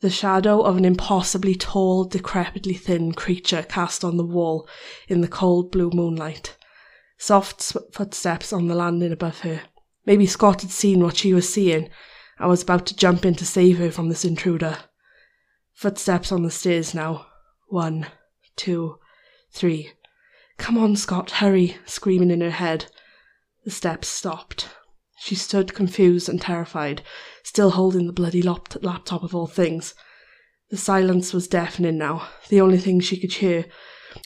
The shadow of an impossibly tall, decrepitly thin creature cast on the wall in the cold blue moonlight. Soft footsteps on the landing above her. Maybe Scott had seen what she was seeing and was about to jump in to save her from this intruder. Footsteps on the stairs now. One, two, three. Come on, Scott, hurry, screaming in her head. The steps stopped. She stood confused and terrified, still holding the bloody lap- laptop of all things. The silence was deafening now. The only thing she could hear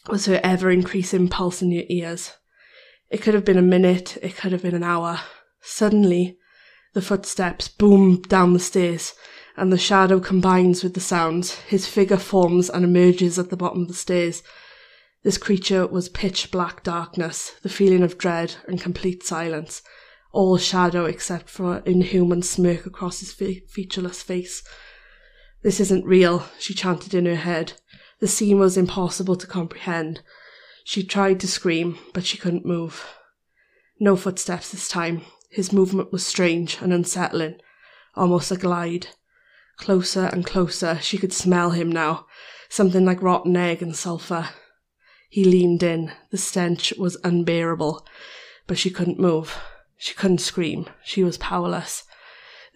was her ever increasing pulse in her ears. It could have been a minute, it could have been an hour. Suddenly, the footsteps boom down the stairs, and the shadow combines with the sounds. His figure forms and emerges at the bottom of the stairs. This creature was pitch black darkness, the feeling of dread and complete silence. All shadow except for an inhuman smirk across his fe- featureless face. This isn't real, she chanted in her head. The scene was impossible to comprehend. She tried to scream, but she couldn't move. No footsteps this time. His movement was strange and unsettling, almost a glide. Closer and closer, she could smell him now, something like rotten egg and sulphur. He leaned in. The stench was unbearable. but she couldn't move. She couldn't scream. She was powerless.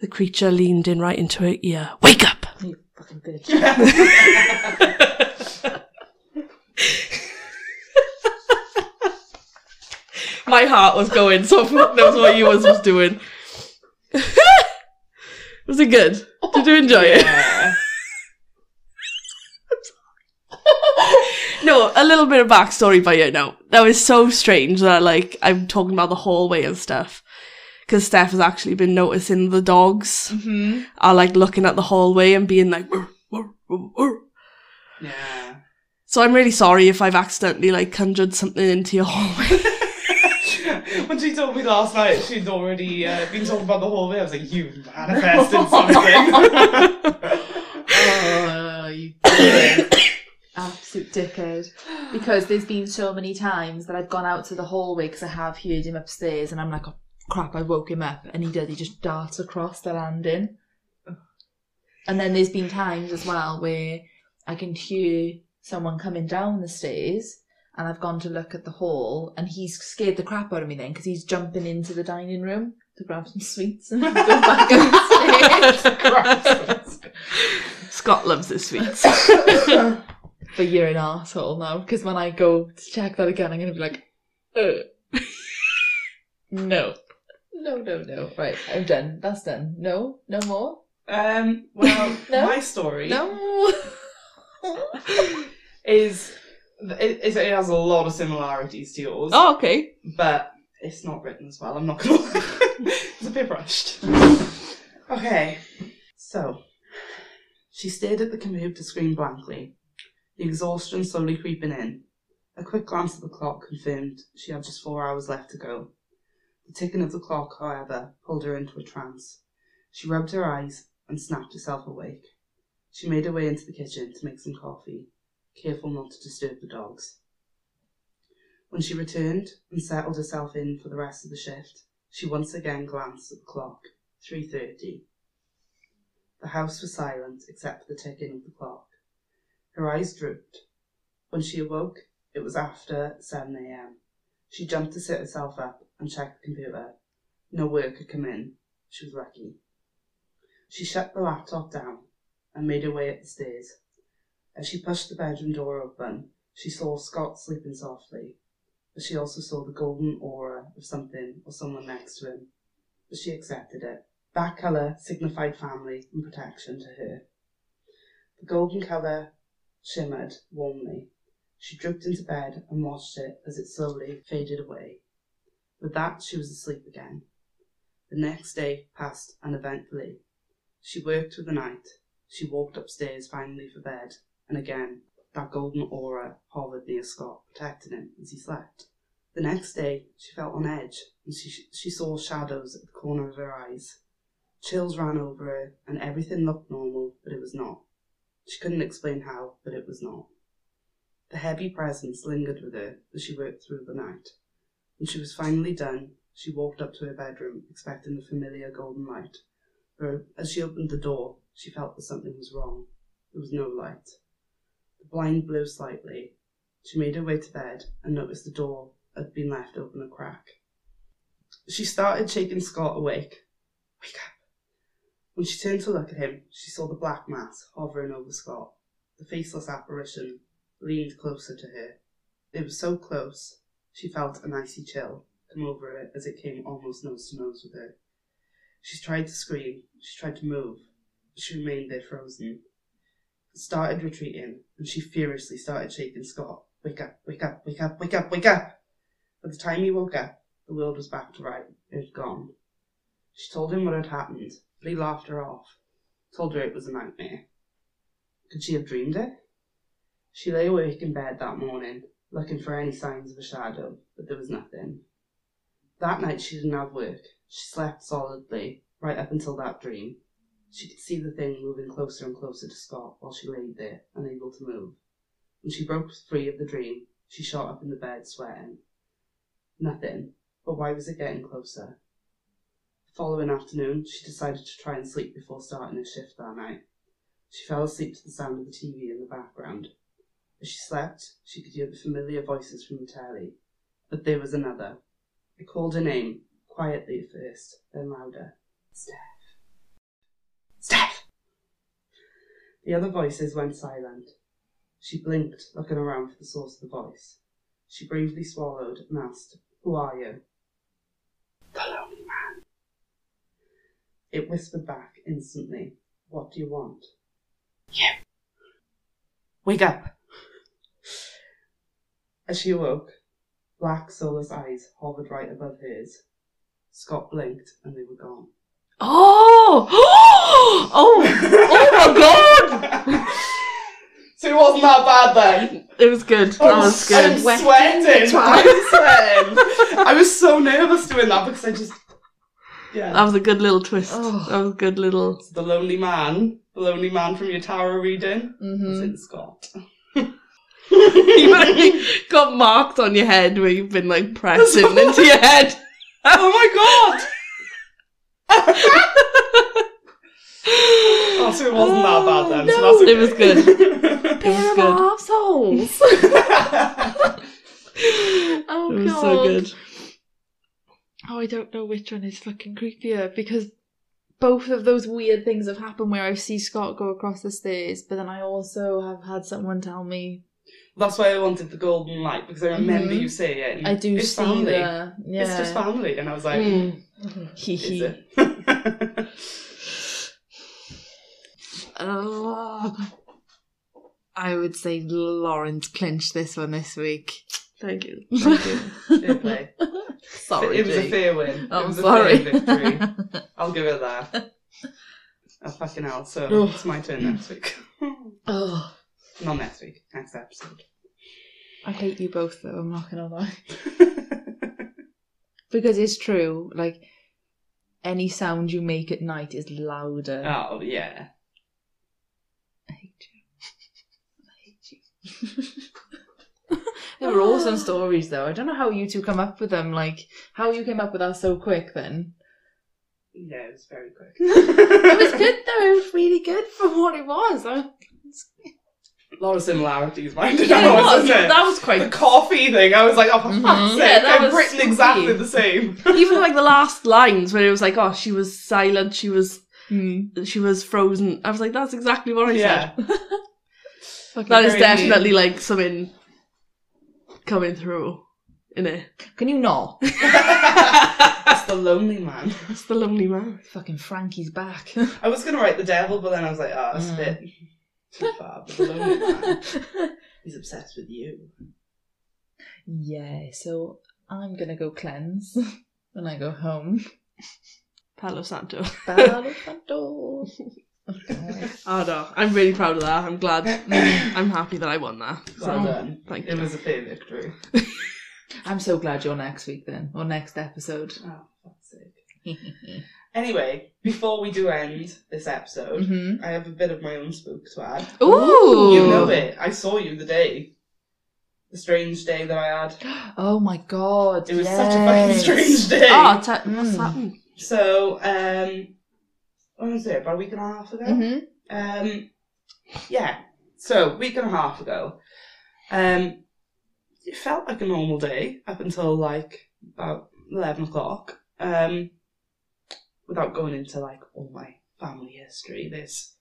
The creature leaned in right into her ear. Wake up! You fucking bitch. My heart was going, so fuck knows what you was was doing. was it good? Did you enjoy it? Yeah. No, a little bit of backstory by you now. That was so strange that like I'm talking about the hallway and stuff. Because Steph has actually been noticing the dogs mm-hmm. are like looking at the hallway and being like, "Wur, wur, wur, wur." Yeah. so I'm really sorry if I've accidentally like conjured something into your hallway. when she told me last night she'd already uh, been talking about the hallway, I was like, "You've manifested something. Oh, you. Absolute dickhead. Because there's been so many times that I've gone out to the hallway because I have heard him upstairs, and I'm like, oh crap, I woke him up, and he does. He just darts across the landing. And then there's been times as well where I can hear someone coming down the stairs. And I've gone to look at the hall, and he's scared the crap out of me then because he's jumping into the dining room to grab some sweets and go back upstairs. Scott loves his sweets. but you're an asshole now because when I go to check that again, I'm gonna be like, uh. no, no, no, no. Right, I'm done. That's done. No, no more. um, well, No? my story No. is it, it it has a lot of similarities to yours, oh, okay. but it's not written as well. I'm not gonna. it's a bit rushed. Okay, so she stared at the computer screen blankly, the exhaustion slowly creeping in. A quick glance at the clock confirmed she had just four hours left to go. The ticking of the clock, however, pulled her into a trance. She rubbed her eyes and snapped herself awake. She made her way into the kitchen to make some coffee, careful not to disturb the dogs. When she returned and settled herself in for the rest of the shift, she once again glanced at the clock. 3.30. The house was silent except for the ticking of the clock. Her eyes drooped. When she awoke, it was after 7 a.m. She jumped to sit herself up and check the computer. No work had come in. She was lucky. She shut the laptop down and made her way up the stairs. As she pushed the bedroom door open, she saw Scott sleeping softly, but she also saw the golden aura of something or someone next to him. But she accepted it. That colour signified family and protection to her. The golden colour shimmered warmly. She drooped into bed and watched it as it slowly faded away. With that, she was asleep again. The next day passed uneventfully. She worked through the night. She walked upstairs finally for bed, and again that golden aura hovered near Scott, protecting him as he slept. The next day, she felt on edge, and she, she saw shadows at the corner of her eyes. Chills ran over her, and everything looked normal, but it was not. She couldn't explain how, but it was not. The heavy presence lingered with her as she worked through the night. When she was finally done, she walked up to her bedroom, expecting the familiar golden light. But as she opened the door, she felt that something was wrong. There was no light. The blind blew slightly. She made her way to bed and noticed the door had been left open a crack. She started shaking Scott awake. Wake up! When she turned to look at him, she saw the black mass hovering over Scott. The faceless apparition leaned closer to her. It was so close, she felt an icy chill come over her as it came almost nose to nose with her. She tried to scream, she tried to move, but she remained there frozen. It started retreating, and she furiously started shaking Scott. Wake up, wake up, wake up, wake up, wake up! By the time he woke up, the world was back to right. It had gone. She told him what had happened, but he laughed her off, told her it was a nightmare. Could she have dreamed it? She lay awake in bed that morning, looking for any signs of a shadow, but there was nothing. That night she didn't have work. She slept solidly, right up until that dream. She could see the thing moving closer and closer to Scott while she lay there, unable to move. When she broke free of the dream, she shot up in the bed, sweating. Nothing, but why was it getting closer? Following afternoon, she decided to try and sleep before starting her shift that night. She fell asleep to the sound of the TV in the background. As she slept, she could hear the familiar voices from the telly, but there was another. I called her name, quietly at first, then louder. Steph. Steph! The other voices went silent. She blinked, looking around for the source of the voice. She bravely swallowed and asked, Who are you? The lonely man. It whispered back instantly, What do you want? You. Wake up! As she awoke, black, soulless eyes hovered right above hers. Scott blinked and they were gone. Oh! oh! Oh my god! so it wasn't that bad then? It was good. That was good. I'm sweating. I'm sweating. I was so nervous doing that because I just. Yeah. That was a good little twist. Oh. That was a good little. the lonely man, the lonely man from your tarot reading, was Mm-hmm. in Scott. you like, got marked on your head where you've been like pressing into your head. oh my god! oh, so it wasn't that bad then. so that's okay. It was good. Pair was of good. assholes. oh It was god. so good. Oh, I don't know which one is fucking creepier because both of those weird things have happened where I see Scott go across the stairs, but then I also have had someone tell me That's why I wanted the golden light because I remember Mhm. you saying it. I do it's see family. the yeah. It's just family, and I was like, Mm. Hee is hee. it? Oh, I would say Lawrence clinched this one this week. Thank you. Thank you. Sorry, it was a fair win. I'm was sorry. a fair victory. I'll give it that. Oh fucking hell! So Oh. it's my turn next week. oh, Not next week. Next episode. I hate you both though. I'm not gonna lie. Because it's true. Like any sound you make at night is louder. oh yeah. I hate you. I hate you. They were awesome stories though. I don't know how you two come up with them. Like how you came up with that so quick then. Yeah, it was very quick. It was good though. It was really good for what it was. A lot of similarities, mind you, Yeah, it know, was. it? That was quite The coffee thing, I was like, oh, for Mhm. fuck's sake, Yeah, that I've was written spooky. exactly the same. Even like the last lines where it was like, "Oh, she was silent. She was Mm. she was frozen." I was like, "That's exactly what I Yeah. said." That is Very definitely like something coming through in it. Can you not? It's the lonely man. It's the lonely man. Fucking Frankie's back. I was going to write the devil, but then I was like, oh, that's a Mm. bit too far. But the lonely man, he's obsessed with you. yeah, so I'm gonna go cleanse when I go home. Palo Santo. Palo Santo. Okay. Oh no, I'm really proud of that. I'm glad. I'm happy that I won that. So, Well done. thank It you. It was a fair victory. I'm so glad you're next week then, or next episode. Oh, fuck's sake. Anyway, before we do end this episode, hmm I have a bit of my own spook to add. Ooh, You know it. I saw you the day. The strange day that I had. Oh my god! It was such a fucking strange day. Oh, t- what's Mm. happened? So, um, when was it? About a week and a half ago? Mhm. Um, yeah. So, week and a half ago, um, it felt like a normal day up until like about eleven o'clock. Um, without going into like all my family history, this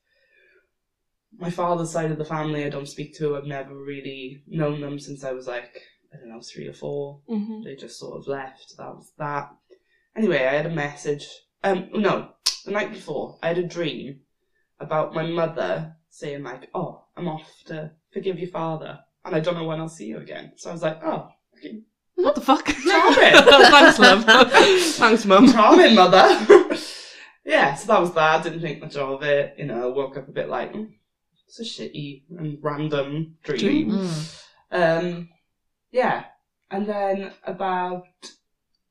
my father's side of the family I don't speak to. I've never really known them since I was like I don't know three or four. Mm-hmm. They just sort of left. That was that. Anyway, I had a message. Um, no, the night before, I had a dream about my mother saying like, "Oh, I'm off to forgive your father, and I don't know when I'll see you again." So I was like, "Oh, okay. What the fuck? Charming. Thanks, love. Thanks, mum. charming, mother." yeah, so that was that. I Didn't think much of it. You know, woke up a bit like, mm, "It's a shitty and random dream." Mm. Um, yeah, and then about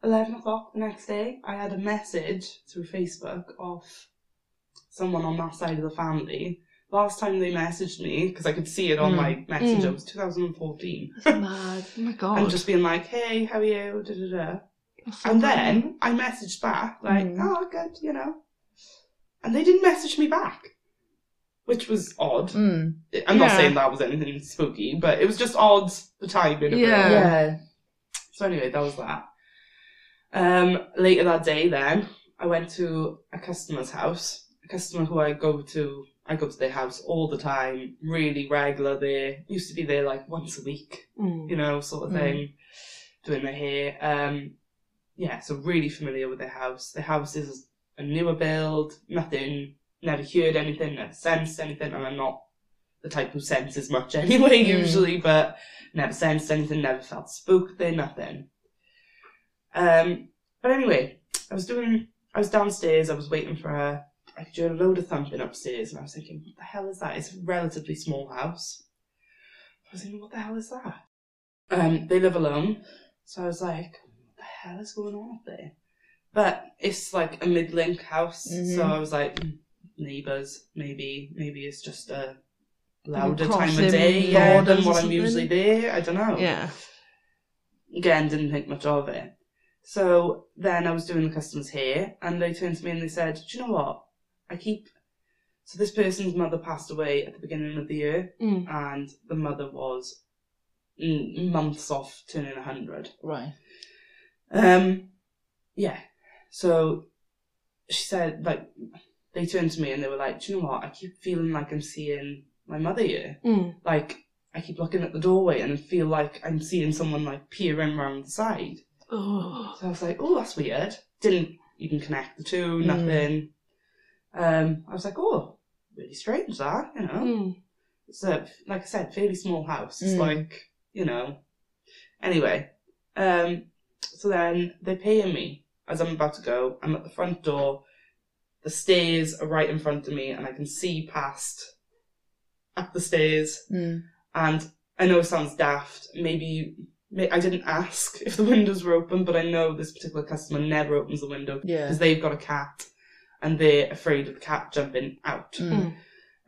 eleven o'clock the next day, I had a message through Facebook of someone on that side of the family. Last time they messaged me because I could see it on Mm. my messenger Mm. was 2014, That's mad. Oh my god. and just being like, "Hey, how are you?" Da, da, da. That's so And bad. then I messaged back like, Mm. "Oh, good," you know, and they didn't message me back, which was odd. Mm. I'm not Yeah. saying that was anything spooky, but it was just odd the timing of it Yeah. all. Yeah. So anyway, that was that. Um, later that day, then I went to a customer's house. A customer who I go to, I go to their house all the time, really regular. There used to be there like once a week, Mm. you know, sort of Mm. thing, doing their hair. Um, yeah, so really familiar with their house. Their house is a newer build, nothing, never heard anything, never sensed anything, and I'm not the type who senses much anyway, Mm. usually, but never sensed anything, never felt spooked there, nothing. Um, but anyway, I was doing, I was downstairs, I was waiting for her. I could hear a load of thumping upstairs, and I was thinking, what the hell is that? It's a relatively small house. I was thinking, what the hell is that? Um, they live alone, so I was like, what the hell is going on up there? But it's like a mid-link house, Mhm. so I was like, "Hmm, neighbours, maybe, maybe it's just a louder time of day, yeah, than what I'm usually there. I don't know Yeah. again didn't think much of it. So then I was doing the customer's here, and they turned to me and they said, Do you know what? I keep so this person's mother passed away at the beginning of the year Mm. and the mother was months off turning a hundred. Right. Um yeah. So she said like they turned to me and they were like, Do you know what? I keep feeling like I'm seeing my mother here Mm. like I keep looking at the doorway and feel like I'm seeing someone like peering around the side. Oh. So I was like, oh, that's weird. Didn't even connect the two, Mm. nothing. Um, I was like, oh, really strange that, you know. Mm. It's a, like I said, fairly small house. It's Mm. like, you know. Anyway, um, so then they're paying me as I'm about to go. I'm at the front door. The stairs are right in front of me, and I can see past up the stairs. Mm. And I know it sounds daft. Maybe, may I didn't ask if the windows were open, but I know this particular customer never opens the window Yeah. because they've got a cat and they're afraid of the cat jumping out. Mm.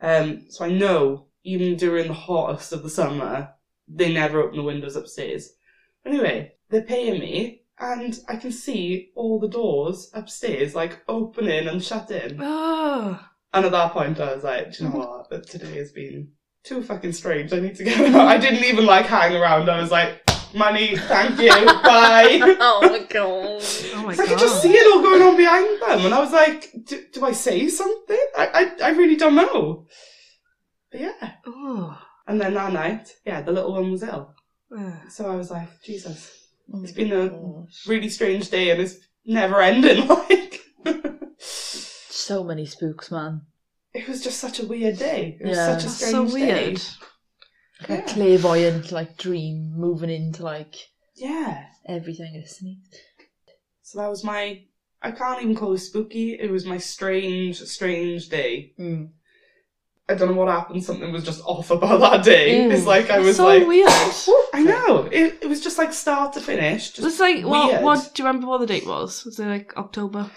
Um, so I know even during the hottest of the summer, they never open the windows upstairs. Anyway, they're paying me, and I can see all the doors upstairs like opening and shutting. Oh. And at that point, I was like, Do you know what? Today has been too fucking strange. I need to get out. I didn't even like hang around. I was like, money, thank you, bye. oh my god. Oh my So I god. could just see it all going on behind them, and I was like, do, do I say something? I, I, I really don't know. But yeah. Oh. And then that night, yeah, the little one was ill. So I was like, Jesus, Oh it's my been a gosh. really strange day, and it's never ending. Like, So many spooks, man. it was just such a weird day. It was Yeah. such a That's strange so day. Weird. A clairvoyant, like dream, moving into like Yeah. everything. Isn't it? So that was my. I can't even call it spooky. It was my strange, strange day. Mm. I don't know what happened. Something was just off about that day. Mm. It's like I was so like, weird. I know. It, it was just like start to finish. Just It's like what? weird. What? Do you remember what the date was? Was it like October?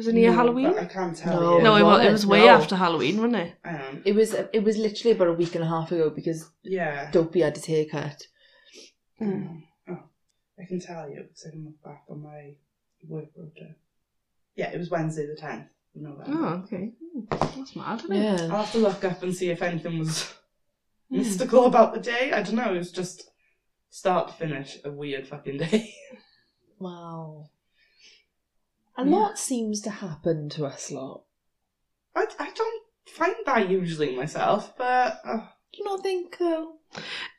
Was it near No, Halloween? I can't tell No. you. No, it was. It was was way No. after Halloween, wasn't it? Um, It was. It was literally about a week and a half ago because yeah. Dopey had his haircut. Mm. Oh, I can tell you because I can look back on my work rota. Yeah, it was Wednesday the tenth. You know that. Oh, okay. Mm, That's mad, isn't it? Yeah. I'll have to look up and see if anything was Mm. mystical about the day. I don't know. It was just start to finish a weird fucking day. Wow. A Yeah. lot seems to happen to us lot. I, I don't find that usually myself, but uh, Do you not think though?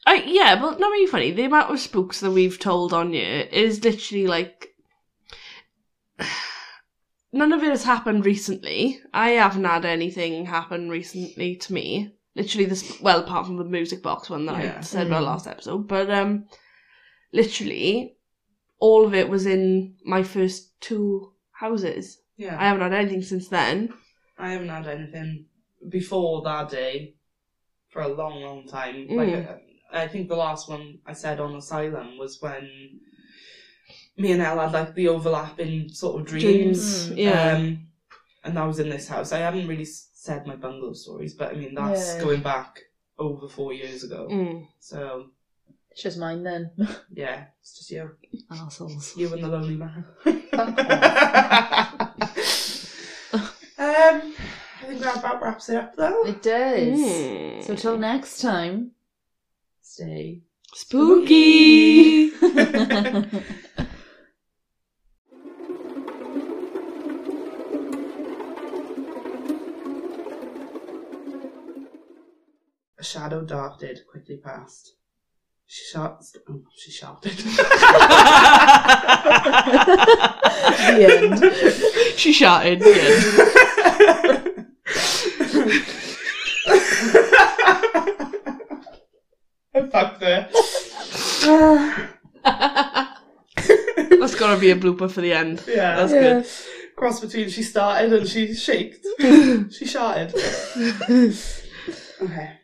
I, yeah, but not really funny. The amount of spooks that we've told on you is literally like. None of it has happened recently. I haven't had anything happen recently to me. Literally, this well, apart from the music box one that Yeah. I said about Mm. last episode, but um, literally, all of it was in my first two houses. yeah, I haven't had anything since then. I haven't had anything before that day for a long, long time. Mm. Like, uh, I think the last one I said on Asylum was when me and Elle had like the overlapping sort of dreams. Dreams, yeah. Um, and that was in this house. I haven't really said my bungalow stories, but I mean that's Yeah. going back over four years ago. Mm. So it's just mine then. Yeah, it's just you. Assholes. You and the lonely man. um, I think that about wraps it up though. It does. Mm. So till next time, stay spooky. A shadow darted quickly past. She shot. Oh, she shouted. The end. she shouted. The end. I fucked her. That's gotta be a blooper for the end. yeah. That's good. Cross between she started and she shaked. she shouted. okay.